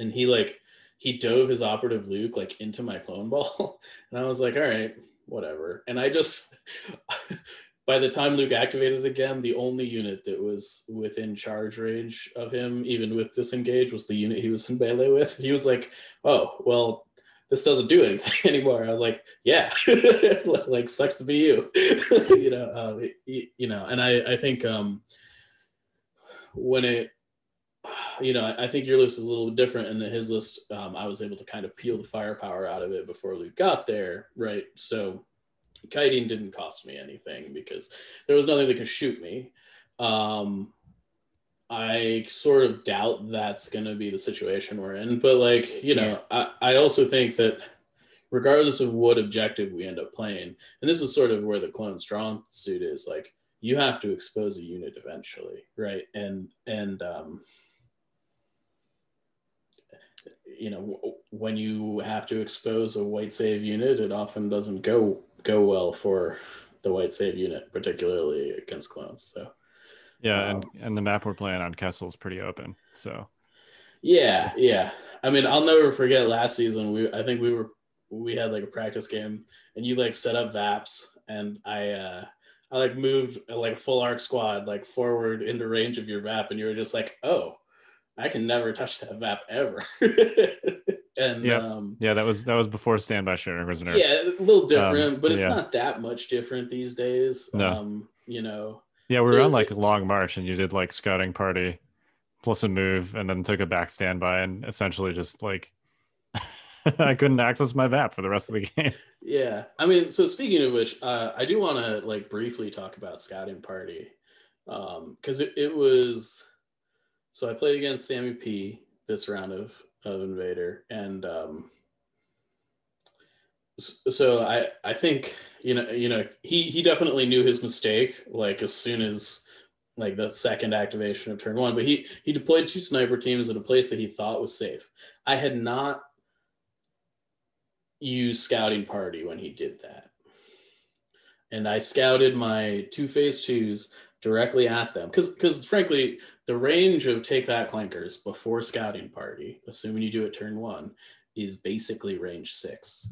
and he like he dove his operative Luke like into my clone ball, and I was like, all right, whatever. And I just, by the time Luke activated again, the only unit that was within charge range of him, even with disengage, was the unit he was in melee with. He was like, oh well this doesn't do anything anymore. I was like, yeah, like sucks to be you, you know, uh, you, know, and I, I think um, when it, you know, I think your list is a little different and that his list, um, I was able to kind of peel the firepower out of it before Luke got there. Right. So kiting didn't cost me anything because there was nothing that could shoot me. Um, I sort of doubt that's going to be the situation we're in. But, like, you know, I, I also think that regardless of what objective we end up playing, and this is sort of where the clone strong suit is like, you have to expose a unit eventually, right? And, and, um, you know, w- when you have to expose a white save unit, it often doesn't go go well for the white save unit, particularly against clones. So, yeah, and Um, and the map we're playing on Kessel is pretty open, so Yeah, It's- yeah. I mean, I'll never forget last season. We I think we were we had like a practice game, and you like set up Vaps, and I uh I like moved like full arc squad like forward into range of your Vap, and you were just like, oh, I can never touch that Vap ever. and Yep. um, yeah, that was that was before standby sharing was yeah, a little different, but it's yeah. not that much different these days. No. Um, you know, Yeah, we were So on like a long march, and you did like scouting party plus a move, and then took a back standby, and essentially just like I couldn't access my map for the rest of the game. Yeah, I mean, so speaking of which, uh, I do want to like briefly talk about scouting party, because it, it was. So I played against Sammy P this round of of Invader, and um, so I I think you know you know he he definitely knew his mistake like as soon as like the second activation of turn one. But he he deployed two sniper teams at a place that he thought was safe. I had not used scouting party when he did that, and I scouted my two phase twos directly at them because because frankly the range of take that clankers before scouting party, assuming you do it turn one, is basically range six.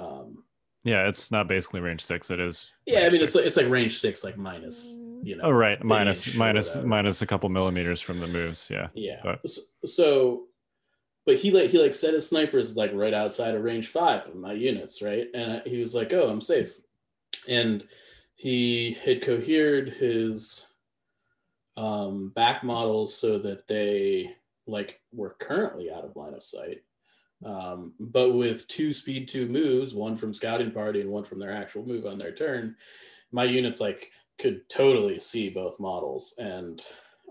Um, Yeah, it's not basically range six. It is. yeah, I range mean it's like, it's like range six, like minus you know. Oh right, minus inch or minus whatever. minus a couple millimeters from the moves. Yeah. Yeah. But- So, so, but he like he like set his snipers like right outside of range five of my units, right? And he was like, "Oh, I'm safe," and he had cohered his um, back models so that they like were currently out of line of sight. Um, but with two speed two moves, one from scouting party and one from their actual move on their turn, my units like could totally see both models and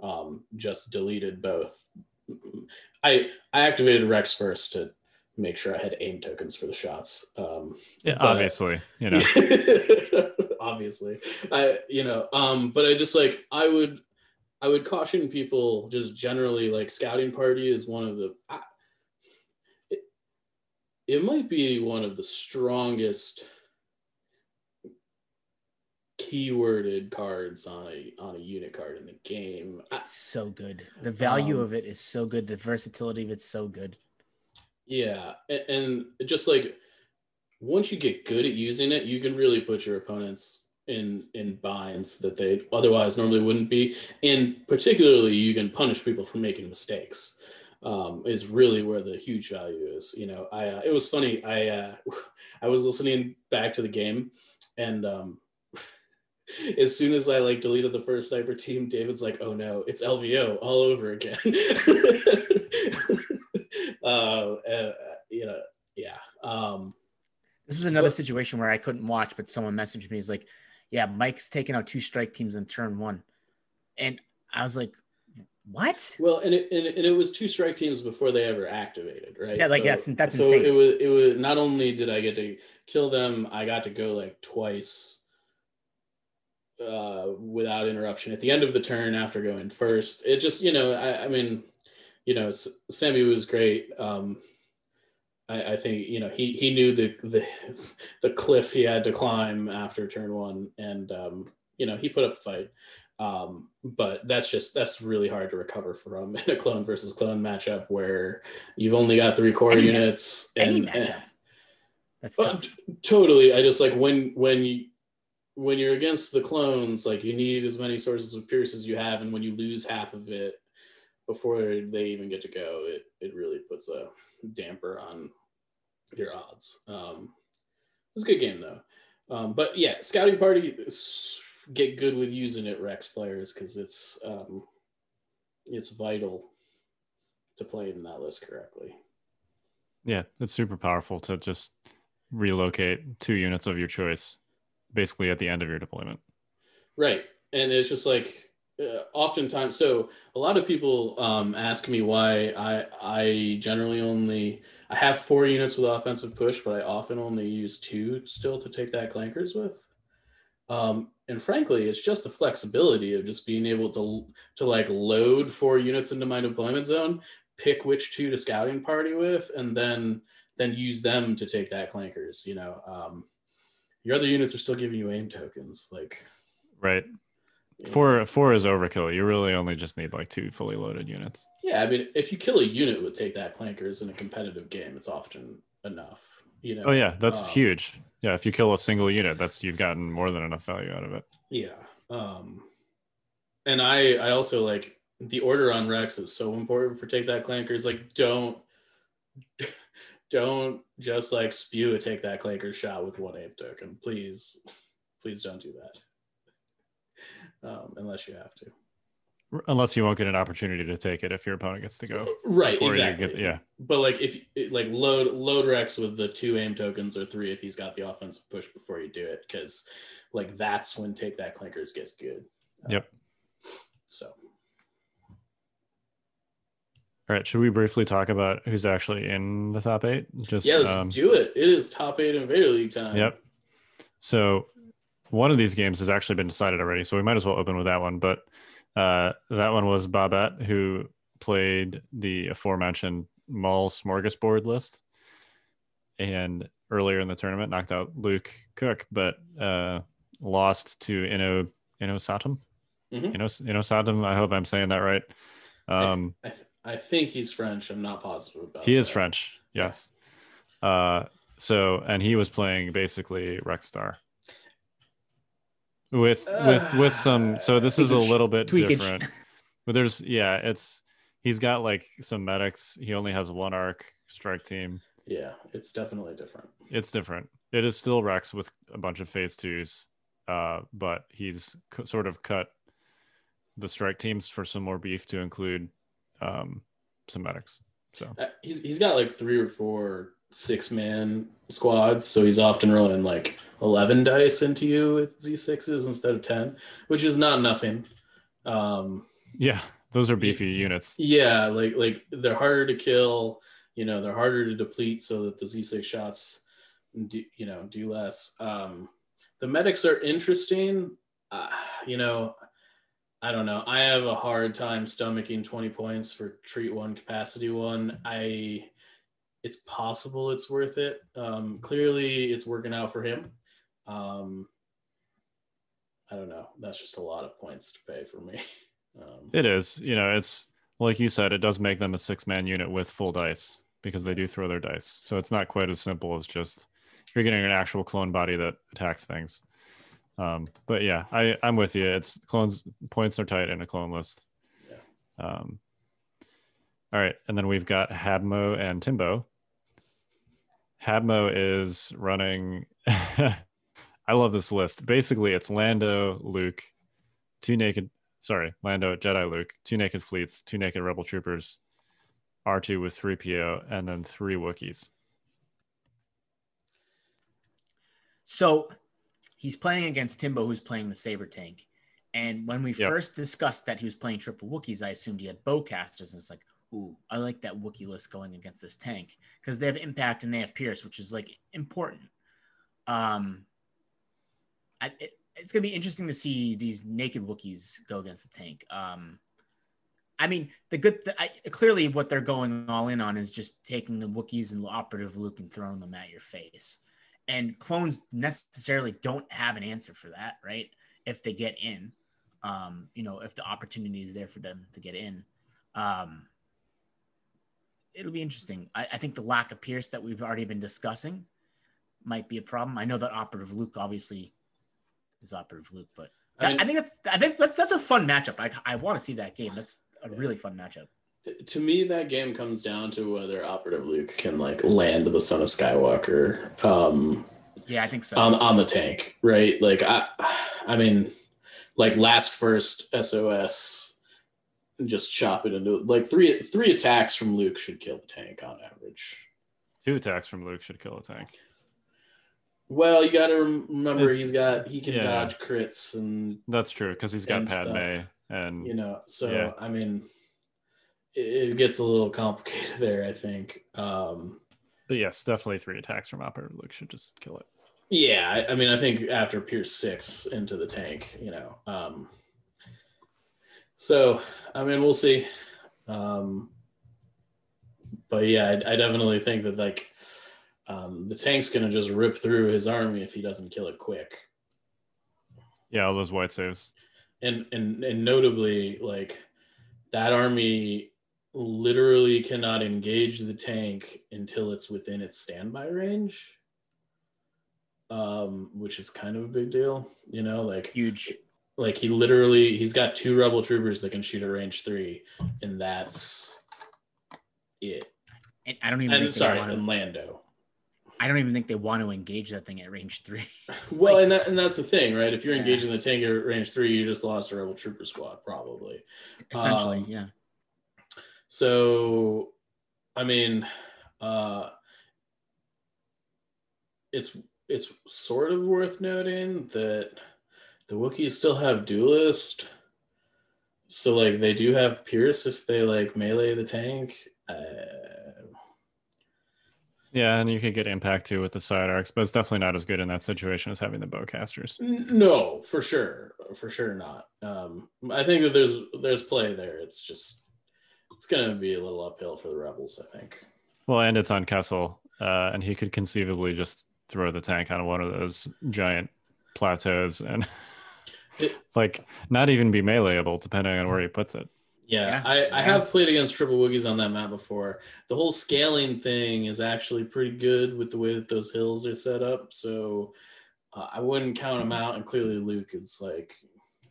um, just deleted both. I I activated Rex first to make sure I had aim tokens for the shots. Um, Yeah, but- obviously, you know. obviously, I you know, um, but I just like I would I would caution people just generally like scouting party is one of the. I, it might be one of the strongest keyworded cards on a on a unit card in the game. It's so good. The value Um, of it is so good. The versatility of it's so good. Yeah, a- and just like once you get good at using it, you can really put your opponents in in binds that they otherwise normally wouldn't be. And particularly, you can punish people for making mistakes. Um, is really where the huge value is. You know, I uh, it was funny. I uh, I was listening back to the game, and um, as soon as I like deleted the first sniper team, David's like, "Oh no, it's LVO all over again." uh, uh, you know, yeah. Um, This was another Well- situation where I couldn't watch, but someone messaged me. He's like, "Yeah, Mike's taking out two strike teams in turn one," and I was like, "What?" well, and it, and it and it was two strike teams before they ever activated, right? Yeah, like, that's- that's so insane. It was it was not only did I get to kill them, I got to go like twice uh, without interruption at the end of the turn after going first. It just you know I, I mean you know S- Sammy was great. Um, I, I think you know he he knew the the the cliff he had to climb after turn one, and um, you know he put up a fight. Um, but that's just that's really hard to recover from in a clone versus clone matchup where you've only got three core Any units. Any and, matchup. That's uh, tough. totally. I just like when when you when you're against the clones, like you need as many sources of pierce as you have, and when you lose half of it before they even get to go, it it really puts a damper on your odds. Um, it was a good game though. Um, but yeah, scouting party s- get good with using it, Rex players, because it's um, it's vital to playing that list correctly. Yeah, it's super powerful to just relocate two units of your choice basically at the end of your deployment. Right. And it's just like uh, oftentimes so a lot of people um, ask me why I I generally only I have four units with offensive push, but I often only use two still to take that clankers with. Um, and frankly, it's just the flexibility of just being able to to like load four units into my deployment zone, pick which two to scouting party with, and then then use them to take that clankers. You know, um, your other units are still giving you aim tokens, like Right. Four four is overkill. You really only just need like two fully loaded units. Yeah, I mean, if you kill a unit with take that clankers in a competitive game, it's often enough. You know. Oh yeah, that's Um, huge. Yeah, if you kill a single unit, that's you've gotten more than enough value out of it. Yeah. Um, and I I also like the order on Rex is so important for take that clankers. Like, don't don't just like spew a take that clanker shot with one aim token. Please, please don't do that. Um, unless you have to. Unless you won't get an opportunity to take it if your opponent gets to go. Right. Exactly. get- yeah. But like if like load load Rex with the two aim tokens or three if he's got the offensive push before you do it because like that's when take that clankers gets good. Uh, Yep. So All right, should we briefly talk about who's actually in the top eight? Just yeah, let's um, do it. It is top eight Invader League time. Yep. So one of these games has actually been decided already, so we might as well open with that one. But uh, that one was Babette, who played the aforementioned Maul Smorgasbord list, and earlier in the tournament knocked out Luke Cook, but uh, lost to Ino Inosatum. Mhm. Inos Inosatum. I hope I'm saying that right. Um, I, th- I think he's French. I'm not positive about. he is. French. Yes. Uh, so and he was playing basically Rexstar. With with with some so this is a little bit Tweakage. different. But there's yeah, it's he's got like some medics. He only has one arc strike team. Yeah, it's definitely different. It's different. It is still Rex with a bunch of phase twos, uh, but he's c- sort of cut the strike teams for some more beef to include um, some medics. So Uh, He's he's got like three or four six man squads, so he's often rolling like eleven dice into you with Z sixes instead of ten, which is not nothing. Um, yeah, those are beefy units. yeah, like like they're harder to kill. You know, they're harder to deplete, so that the Z six shots, do, you know, do less. Um, the medics are interesting. Uh, you know, I don't know. I have a hard time stomaching 20 points for treat one, capacity one. I it's possible it's worth it. Um, clearly it's working out for him. Um, I don't know. That's just a lot of points to pay for me. Um, It is, you know, it's like you said, it does make them a six man unit with full dice because they do throw their dice. So it's not quite as simple as just you're getting an actual clone body that attacks things. Um, but yeah, I, I'm with you. It's clones points are tight in a clone list. Yeah. Um, all right, and then we've got Habmo and Timbo. Habmo is running. I love this list. Basically, it's Lando, Luke, two naked. Sorry, Lando, Jedi, Luke, two naked fleets, two naked rebel troopers, R2 with three PO, and then three Wookiees. So he's playing against Timbo, who's playing the Saber tank. And when we Yep. first discussed that he was playing triple Wookiees, I assumed he had bowcasters. And it's like, ooh, I like that Wookiee list going against this tank because they have impact and they have Pierce, which is like important. Um, I, it, it's gonna be interesting to see these naked Wookiees go against the tank. Um, I mean, the good, th- I, clearly what they're going all in on is just taking the Wookiees and operative Luke and throwing them at your face and clones necessarily don't have an answer for that, right? If they get in, um, you know, if the opportunity is there for them to get in, um, it'll be interesting. I, I think the lack of Pierce that we've already been discussing might be a problem. I know that operative Luke obviously is operative Luke, but I mean- I think that's I think that's, that's a fun matchup. I, I want to see that game. That's a really fun matchup. to me, that game comes down to whether Operative Luke can like land the Son of Skywalker um, Yeah, I think so. on on the tank, right? Like I, I mean, like last first SOS, just chop it into like three three attacks from Luke should kill the tank on average. Two attacks from Luke should kill a tank. Well, you got to remember It's- he's got he can yeah. dodge crits and That's true because he's got And stuff. Padme and you know so Yeah. i mean it, it gets a little complicated there i think um but yes, definitely three attacks from Operative Luke should just kill it. yeah I, I mean i think after pierce six into the tank you know um so i mean we'll see um but yeah i, I definitely think that like um the tank's gonna just rip through his army if he doesn't kill it quick Yeah, all those white saves. and and and notably like that army literally cannot engage the tank until it's within its standby range um which is kind of a big deal you know like Huge. Like he literally he's got two rebel troopers that can shoot at range three and that's it And I don't even and think sorry and lando I don't even think they want to engage that thing at range three. well Like- and that and that's the thing right if you're Yeah. engaging the tank at range three you just lost a rebel trooper squad probably Essentially, Um, yeah. So, I mean, uh, it's it's sort of worth noting that the Wookiees still have duelist. So like they do have Pierce if they like melee the tank. Uh, Yeah, and you could get impact too with the side arcs, but it's definitely not as good in that situation as having the bowcasters. No, for sure, for sure not. Um, I think that there's there's play there. It's just it's gonna be a little uphill for the rebels. I think. Well, and it's on Kessel, uh, and he could conceivably just throw the tank on one of those giant plateaus and It- like not even be meleeable depending on where he puts it. Yeah, Yeah, I, I yeah. have played against triple Wookiees on that map before. The whole scaling thing is actually pretty good with the way that those hills are set up. So uh, I wouldn't count him out. And clearly, Luke is like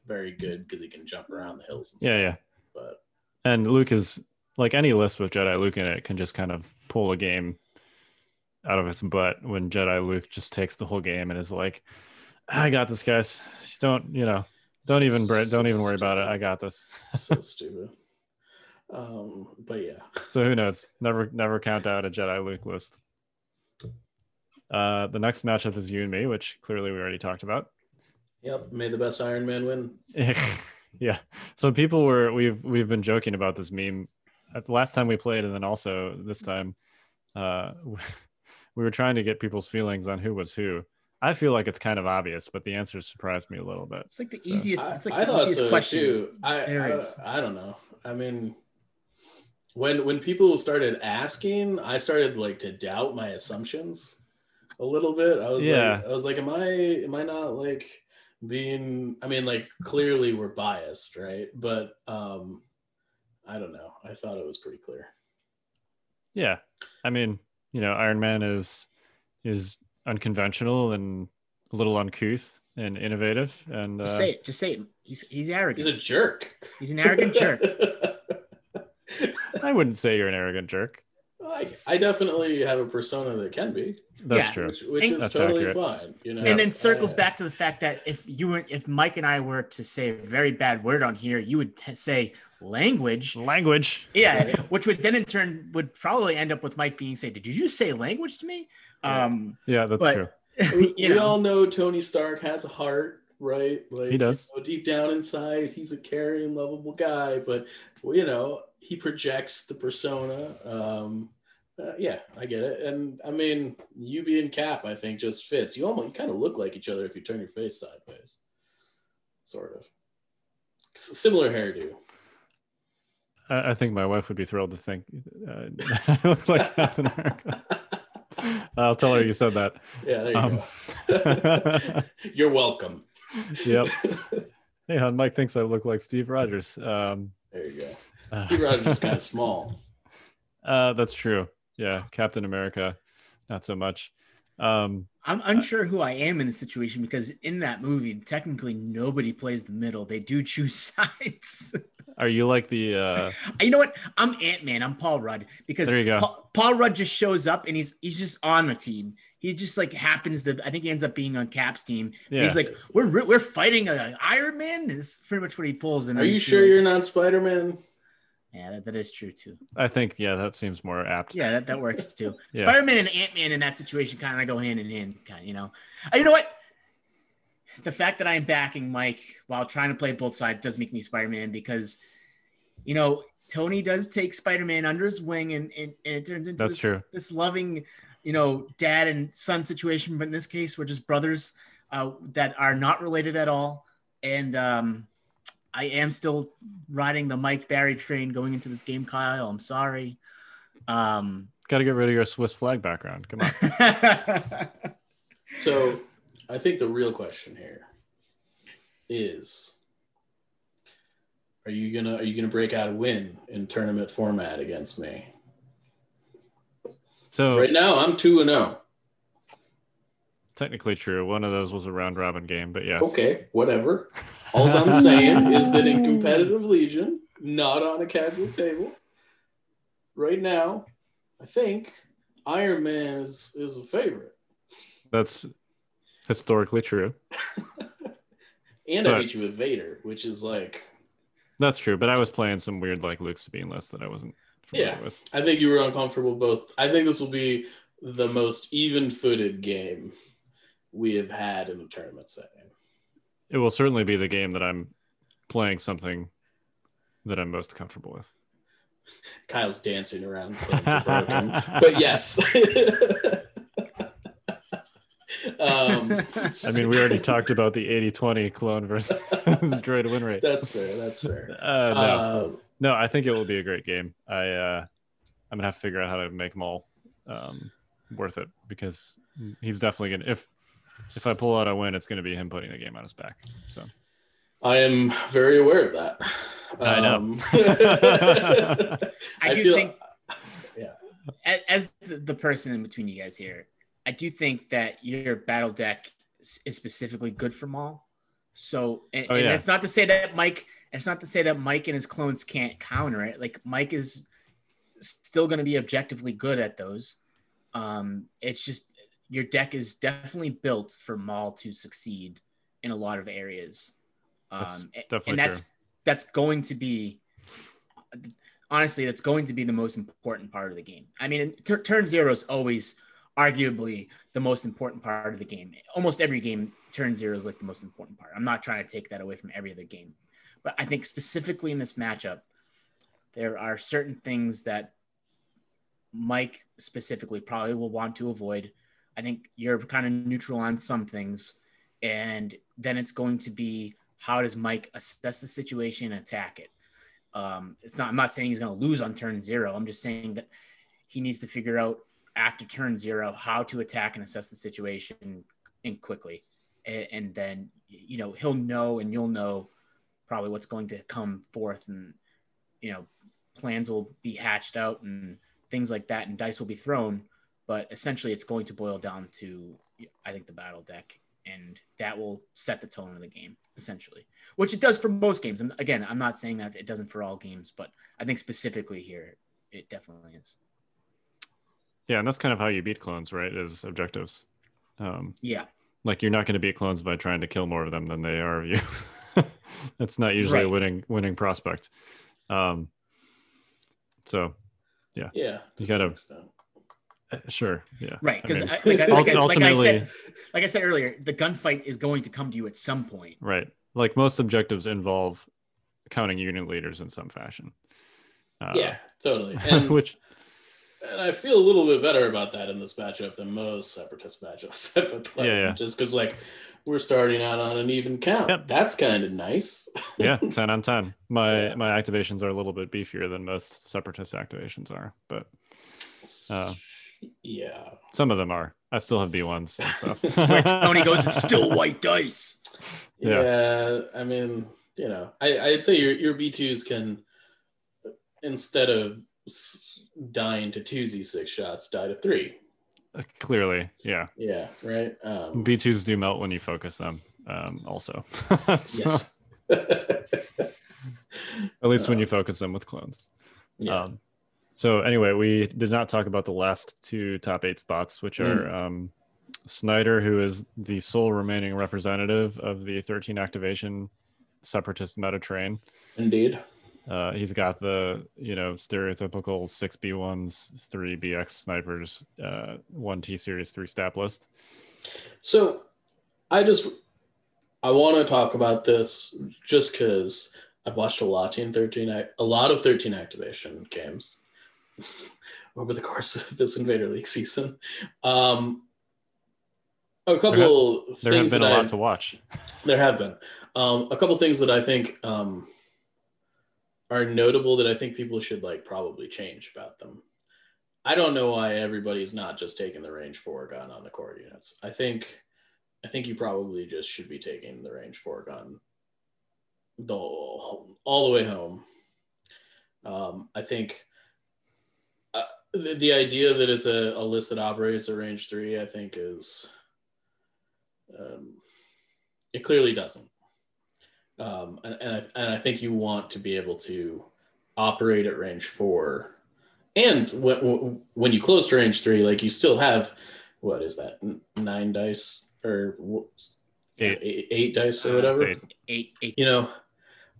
very good because he can jump around the hills. And Yeah, stuff. yeah. But And Luke is like any list with Jedi Luke in it can just kind of pull a game out of its butt when Jedi Luke just takes the whole game and is like, I got this, guys. Don't, you know, don't even, don't even worry about it. I got this. so stupid. Um, but yeah, So who knows? Never, never count out a Jedi Luke list. Uh, the next matchup is you and me, which clearly we already talked about. yep. May the best Iron Man win. yeah. So people were we've we've been joking about this meme at the last time we played, and then also this time, uh, we were trying to get people's feelings on who was who. I feel like it's kind of obvious, but the answer surprised me a little bit. It's like the So- easiest. It's like I the thought easiest so question. too. I, I. I don't know. I mean, when when people started asking, I started like to doubt my assumptions a little bit. I was Yeah. like, I was like, am I am I not like being? I mean, like clearly we're biased, right? But um, I don't know. I thought it was pretty clear. Yeah, I mean, you know, Iron Man is is unconventional and a little uncouth and innovative, and uh, Just say it. Just say it. He's he's arrogant. He's a jerk. He's an arrogant jerk. I wouldn't say you're an arrogant jerk. I, I definitely have a persona that can be, That's Yeah. true. which, which And- is totally accurate. fine. You know, And then circles Uh, back to the fact that if you were, if Mike and I were to say a very bad word on here, you would t- say language. Language. Yeah, which would then in turn would probably end up with Mike being say, "Did you just say language to me?" Um, Yeah, that's But- true. we, you we all know Tony Stark has a heart, right? Like He does. you know, deep down inside, he's a caring, lovable guy, but well, you know, he projects the persona. Um, uh, yeah, I get it. And I mean, you being Cap, I think just fits. You almost you kind of look like each other if you turn your face sideways, sort of. S- similar hairdo. I, I think my wife would be thrilled to think uh, I look like Captain America. I'll tell her you said that. Yeah, there you Um, go. You're welcome. yep. Hey, hon, Mike thinks I look like Steve Rogers. Um, There you go. Steve Rogers is kind of small. Uh, that's true. Yeah, Captain America, not so much. Um, I'm unsure who I am in the situation because in that movie, technically nobody plays the middle; they do choose sides. Are you like the? Uh, you know what? I'm Ant Man. I'm Paul Rudd because There you go. Paul, Paul Rudd just shows up and he's he's just on the team. He just like happens to. I think he ends up being on Cap's team. yeah, He's like, we're we're fighting a Iron Man. Is pretty much what he pulls. And Are you sure like- you're not Spider Man? Yeah, that, that is true too. I think yeah, that seems more apt. Yeah, that, that works too. Yeah. Spider Man and Ant Man in that situation kind of go hand in hand. Kind of, you know. Uh, you know what? The fact that I'm backing Mike while trying to play both sides does make me Spider Man because, you know, Tony does take Spider Man under his wing and, and, and it turns into That's this, true. this loving, you know, dad and son situation. But in this case, we're just brothers uh, that are not related at all. And um, I am still riding the Mike Barry train going into this game, Kyle. I'm sorry. Um, Got to get rid of your Swiss flag background. Come on. So I think the real question here is are you gonna are you gonna break out a win in tournament format against me? So Right now I'm two and oh. technically true. One of those was a round robin game, but yes. Okay, whatever. All I'm saying is that in competitive Legion, not on a casual table, right now, I think Iron Man is, is a favorite. That's historically true. And I beat you with Vader, which is like That's true. But I was playing some weird like Luke Sabine list that I wasn't familiar Yeah. with. I think you were uncomfortable both. I think this will be the most even-footed game we have had in a tournament setting. It will certainly be the game that I'm playing something that I'm most comfortable with. Kyle's dancing around playing some broken. but yes. Um, I mean, we already talked about the 80-20 clone versus droid win rate. that's fair. That's fair. Uh, no, Uh, no, I think it will be a great game. I uh, I'm gonna have to figure out how to make Maul um, worth it because he's definitely gonna. If if I pull out a win, it's gonna be him putting the game on his back. So I am very aware of that. I know. Um, I, do feel- think, a- as the, the person in between you guys here, I do think that your battle deck is specifically good for Maul. So, and, Oh, and it's not to say that Mike. It's not to say that Mike and his clones can't counter it. Like Mike is still going to be objectively good at those. Um, it's just your deck is definitely built for Maul to succeed in a lot of areas. Um, That's a- definitely and that's true. that's going to be honestly that's going to be the most important part of the game. I mean, tur- turn zero is always arguably the most important part of the game. Almost every game, turn zero is like the most important part. I'm not trying to take that away from every other game, but I think specifically in this matchup, there are certain things that Mike specifically probably will want to avoid. I think you're kind of neutral on some things, and then it's going to be how does Mike assess the situation and attack it. Um, it's not. I'm not saying he's going to lose on turn zero. I'm just saying that he needs to figure out after turn zero how to attack and assess the situation and quickly, and, and then you know he'll know and you'll know probably what's going to come forth, and you know plans will be hatched out and things like that, and dice will be thrown. But essentially, it's going to boil down to I think the battle deck, and that will set the tone of the game essentially which it does for most games. And again, I'm not saying that it doesn't for all games, but I think specifically here, it definitely is. Yeah, and that's kind of how you beat clones, right? Is objectives. Um, Yeah. like you're not going to beat clones by trying to kill more of them than they are of you. That's not usually a winning winning prospect. Um, so yeah. Yeah. You to gotta- some extent. uh, sure, yeah, Right. Because mean, like, I- like, I- like I ultimately- said, like I said earlier, the gunfight is going to come to you at some point. right. Like most objectives involve counting unit leaders in some fashion. Uh, yeah, totally. And, which and I feel a little bit better about that in this matchup than most separatist matchups I've been playing. Yeah, yeah. Just because like we're starting out on an even count. Yep. That's kind of nice. yeah, ten on ten. My Yeah. my activations are a little bit beefier than most separatist activations are, but Uh, yeah. some of them are. I still have B ones and stuff. Tony goes, it's still white dice. Yeah. Yeah. I mean, you know, I, I'd say your your B2s can instead of dying to two Z6 shots, die to three. Clearly, yeah. Yeah, right. Um, B2s do melt when you focus them. Um, also, yes. at least when you focus them with clones. yeah. Um, so anyway, we did not talk about the last two top eight spots, which are Hmm. um, Snyder, who is the sole remaining representative of the 13 activation separatist meta train. Indeed. Uh, he's got the you know stereotypical six B ones, three BX snipers, uh, one T series, three STAP list. So I just I want to talk about this just because I've watched a lot in 13 a lot of 13 activation games over the course of this Invader League season. Um, a couple There have things been that a lot I, to watch. there have been um, a couple things that I think um, are notable that I think people should like probably change about them. I don't know why everybody's not just taking the range four gun on the core units. I think I think you probably just should be taking the range four gun the all the way home. Um, I think uh, the, the idea that it's a, a list that operates at range three, I think is um, it clearly doesn't. Um, and, and, I, and I think you want to be able to operate at range four. And when, when you close to range three, like you still have, what is that, nine dice or what- Eight. eight, eight dice or Uh, whatever? Eight. Eight, eight. you know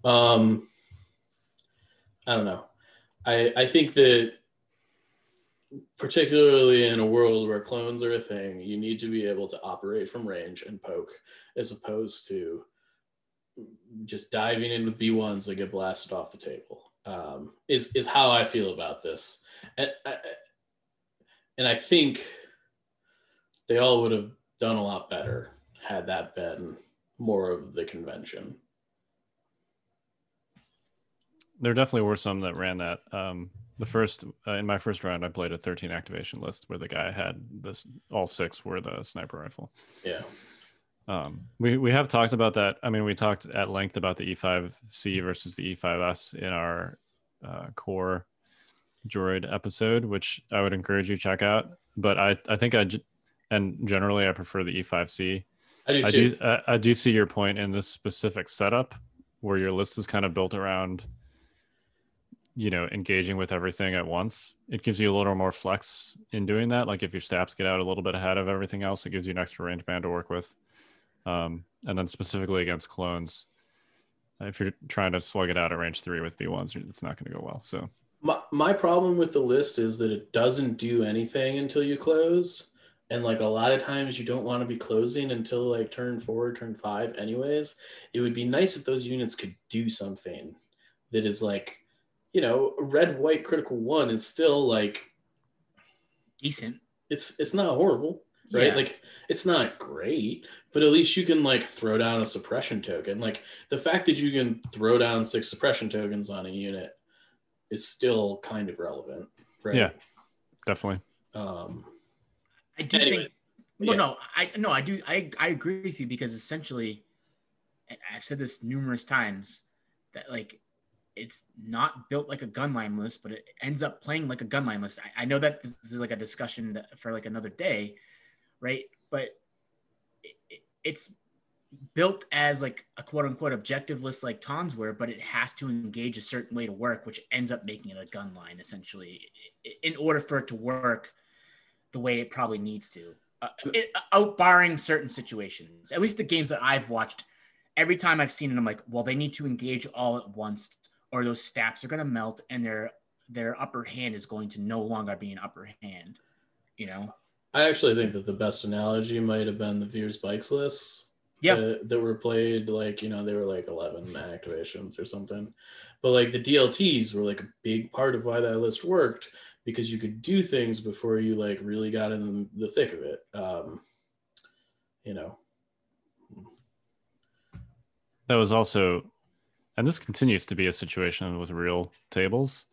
um i don't know i i think that particularly in a world where clones are a thing you need to be able to operate from range and poke as opposed to just diving in with b1s that get blasted off the table Um, is is how I feel about this, and I, and I think they all would have done a lot better had that been more of the convention. There definitely were some that ran that. Um, the first uh, in my first round, I played a 13 activation list where the guy had this. All six were the sniper rifle. Yeah. Um, we we have talked about that. I mean, we talked at length about the E5C versus the E5S in our uh, core droid episode, which I would encourage you to check out. But I I think I, and generally I prefer the E5C. I do I do I, I do see your point in this specific setup where your list is kind of built around you know engaging with everything at once it gives you a little more flex in doing that like if your STAPs get out a little bit ahead of everything else it gives you an extra range band to work with um, and then specifically against clones if you're trying to slug it out at range three with b1s it's not going to go well so my, my problem with the list is that it doesn't do anything until you close and like a lot of times you don't want to be closing until like turn four turn five anyways it would be nice if those units could do something that is like you know red white critical one is still like Decent. it's it's not horrible right Yeah. like it's not great but at least you can like throw down a suppression token like the fact that you can throw down six suppression tokens on a unit is still kind of relevant right Yeah. definitely um I do Anyway, think. Well, yeah. no, I no, I do. I I agree with you because essentially, I've said this numerous times that like it's not built like a gunline list, but it ends up playing like a gunline list. I, I know that this is like a discussion that, for like another day, right? But it, it, it's built as like a quote unquote objective list like Tons were, but it has to engage a certain way to work, which ends up making it a gun line essentially in order for it to work the way it probably needs to. Uh, it, out barring certain situations, at least the games that I've watched, every time I've seen it, I'm like, well, they need to engage all at once, or those stacks are going to melt, and their their upper hand is going to no longer be an upper hand. You know? I actually think that the best analogy might have been the veers bikes lists Yeah. that, that were played like you know they were like 11 activations or something. But like the dlts were like a big part of why that list worked because you could do things before you like really got in the thick of it um you know. That was also and this continues to be a situation with real tables.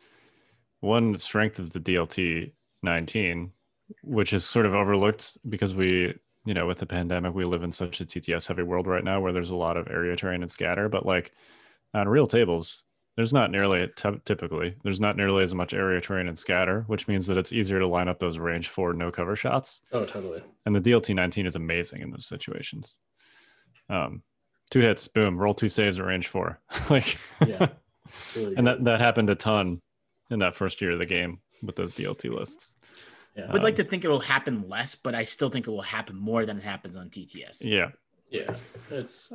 One strength of the dlt 19 which is sort of overlooked because we you know with the pandemic we live in such a tts heavy world right now where there's a lot of area terrain and scatter but like on real tables there's not nearly t- typically there's not nearly as much area terrain and scatter which means that it's easier to line up those range four no cover shots oh totally and the DLT 19 is amazing in those situations. Um, two hits, boom, roll two saves at range four. like, Yeah. Really and good. that, that happened a ton in that first year of the game with those DLT lists. Yeah. I would like to think it will happen less, but I still think it will happen more than it happens on TTS. Yeah. yeah it's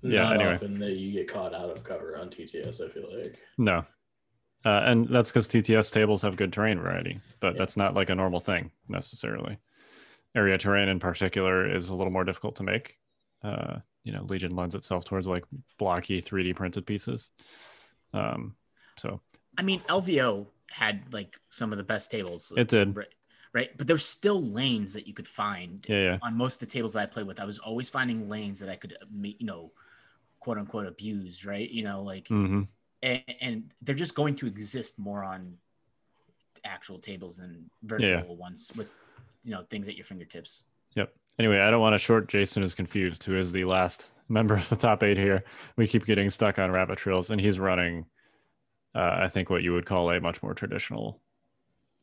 Yeah, not anyway. often that you get caught out of cover on tts i feel like No. Uh, and that's because TTS tables have good terrain variety, but Yeah. that's not like a normal thing necessarily. Area terrain in particular is a little more difficult to make. Uh, you know, Legion lends itself towards like blocky 3D printed pieces. Um, so I mean, LVO had like some of the best tables. it did. Right? But there's still lanes that you could find Yeah, yeah. on most of the tables that I played with. I was always finding lanes that I could, uh, you know, quote unquote abuse, right? You know, like, hmm and, and they're just going to exist more on actual tables than virtual ones with, you know, things at your fingertips. Yep. Anyway, I don't want to short Jason is confused, who is the last member of the top eight here. We keep getting stuck on rabbit trails, and he's running, uh, I think, what you would call a much more traditional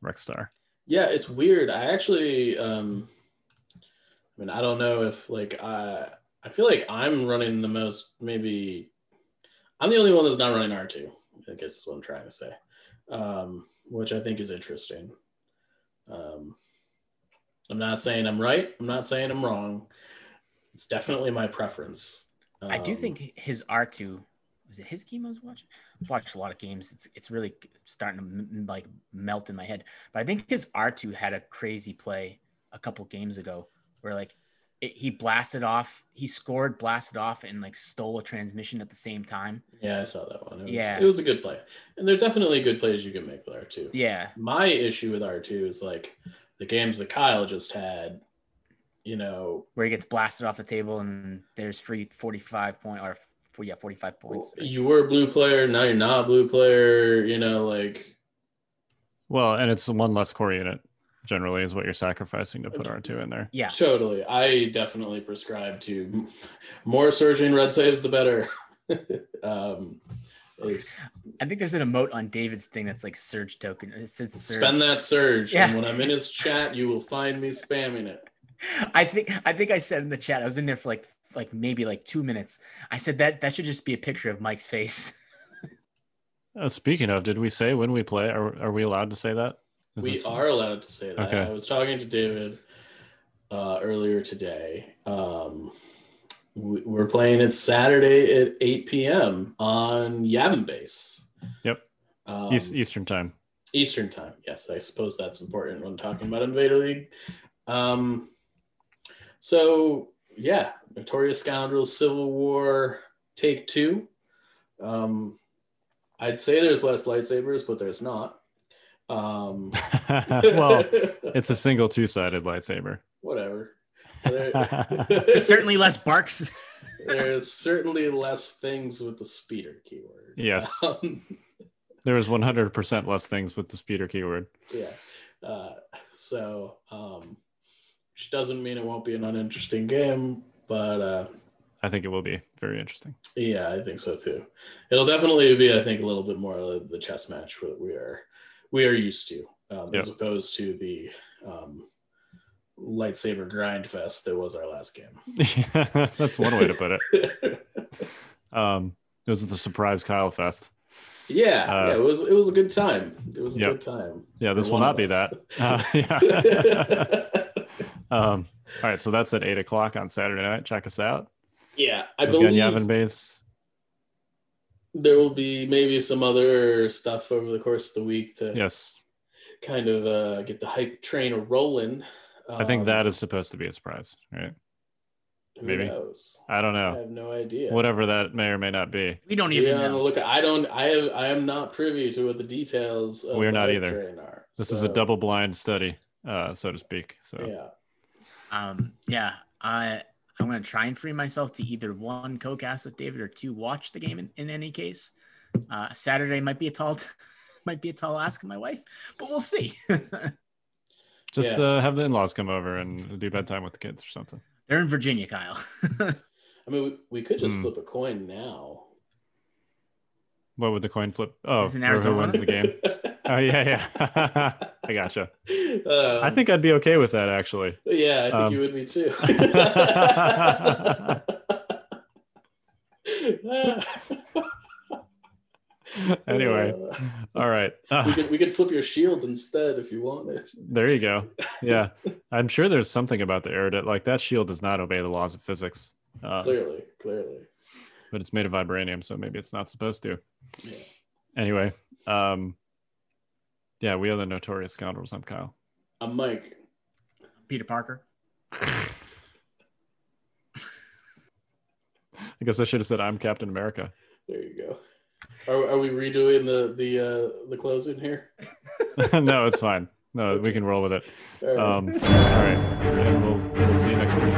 Rex Star. Yeah, it's weird. I actually, um, I mean, I don't know if like I, I feel like I'm running the most. Maybe I'm the only one that's not running R two. I guess is what I'm trying to say, um, which I think is interesting. Um, I'm not saying I'm right. I'm not saying I'm wrong. It's definitely my preference. I do Um, think his R2 was it his I watching? I've watched a lot of games. It's it's really starting to m- like melt in my head. But I think his R2 had a crazy play a couple games ago where like it, he blasted off. He scored, blasted off, and like stole a transmission at the same time. Yeah, I saw that one. It was, Yeah. it was a good play, and there's definitely good plays you can make with R two. Yeah, My issue with R two is like the games that Kyle just had. You know, where he gets blasted off the table, and there's free forty-five point or for yeah forty-five points. you were a blue player, now you're not a blue player. You know, like Well, and it's one less core unit generally is what you're sacrificing to put R2 in there. Yeah, Totally. I definitely prescribe to more surging red saves, the better. um, is I think there's an emote on David's thing that's like surge token. It says surge. spend that surge. Yeah. And when I'm in his chat, you will find me spamming it. I think I think I said in the chat. I was in there for like like maybe like two minutes. I said that that should just be a picture of Mike's face. Uh, speaking of, did we say when we play? Are, are we allowed to say that? Is we this- are allowed to say that. Okay. I was talking to David uh, earlier today. Um, we- we're playing it Saturday at 8 p.m. on Yavin Base. Yep. Um, East, Eastern time. Eastern time. Yes, I suppose that's important when talking about Invader League. Um, so yeah, Notorious Scoundrels, Civil War, Take Two. Um, I'd say there's less lightsabers, but there's not. Um, well, it's a single two-sided lightsaber. whatever. There's certainly less BARCs. there's certainly less things with the speeder keyword. Yes. Um, There was 100% less things with the speeder keyword. yeah. Uh, so, um, which doesn't mean it won't be an uninteresting game, but uh, I think it will be very interesting. yeah, I think so too. It'll definitely be, I think, a little bit more the chess match that we are we are used to, um, as opposed to the um, lightsaber grind fest that was our last game. That's one way to put it. Um, it was the surprise Kyle Fest. yeah, Uh, yeah, it was it was a good time. It was a Yep. good time. Yeah, this will not be us. that. Uh, yeah. Um, all right, so that's at eight o'clock on Saturday night. Check us out. yeah, I We've believe Yavin Base. there will be maybe some other stuff over the course of the week to Yes, kind of uh, get the hype train rolling. I think Um, that is supposed to be a surprise, right? who maybe. knows. I don't know. I have no idea. Whatever that may or may not be. We don't even on the know. look. I don't. I have. I am not privy to what the details. Of We're the not hype either. train Are, This is a double blind study, uh, so to speak. So Yeah. Um, yeah, I I'm gonna try and free myself to either one co-cast with David or two watch the game. In, in any case, uh, Saturday might be a tall might be a tall ask of my wife, but we'll see. just Yeah. uh, have the in-laws come over and do bedtime with the kids or something. They're in Virginia, Kyle. I mean, we, we could just Hmm. flip a coin now. What would the coin flip? Oh, Is in for who Arizona? wins the game? Oh yeah, yeah. I gotcha. Um, I think I'd be okay with that actually. Yeah, I think um, you would be too. anyway, all right. we Uh, could we could flip your shield instead if you wanted. there you go. Yeah, I'm sure there's something about the Aerodit. Like that shield does not obey the laws of physics, uh, Clearly, clearly. but it's made of vibranium, so maybe it's not supposed to. Yeah. Anyway, um, yeah, we are the notorious scoundrels. I'm Kyle. I'm Mike. Peter Parker. I guess I should have said I'm Captain America. There you go. Are, are we redoing the the uh, the closing here? no, it's fine. No, we can roll with it. All right. Um, all right, and we'll we'll see you next week.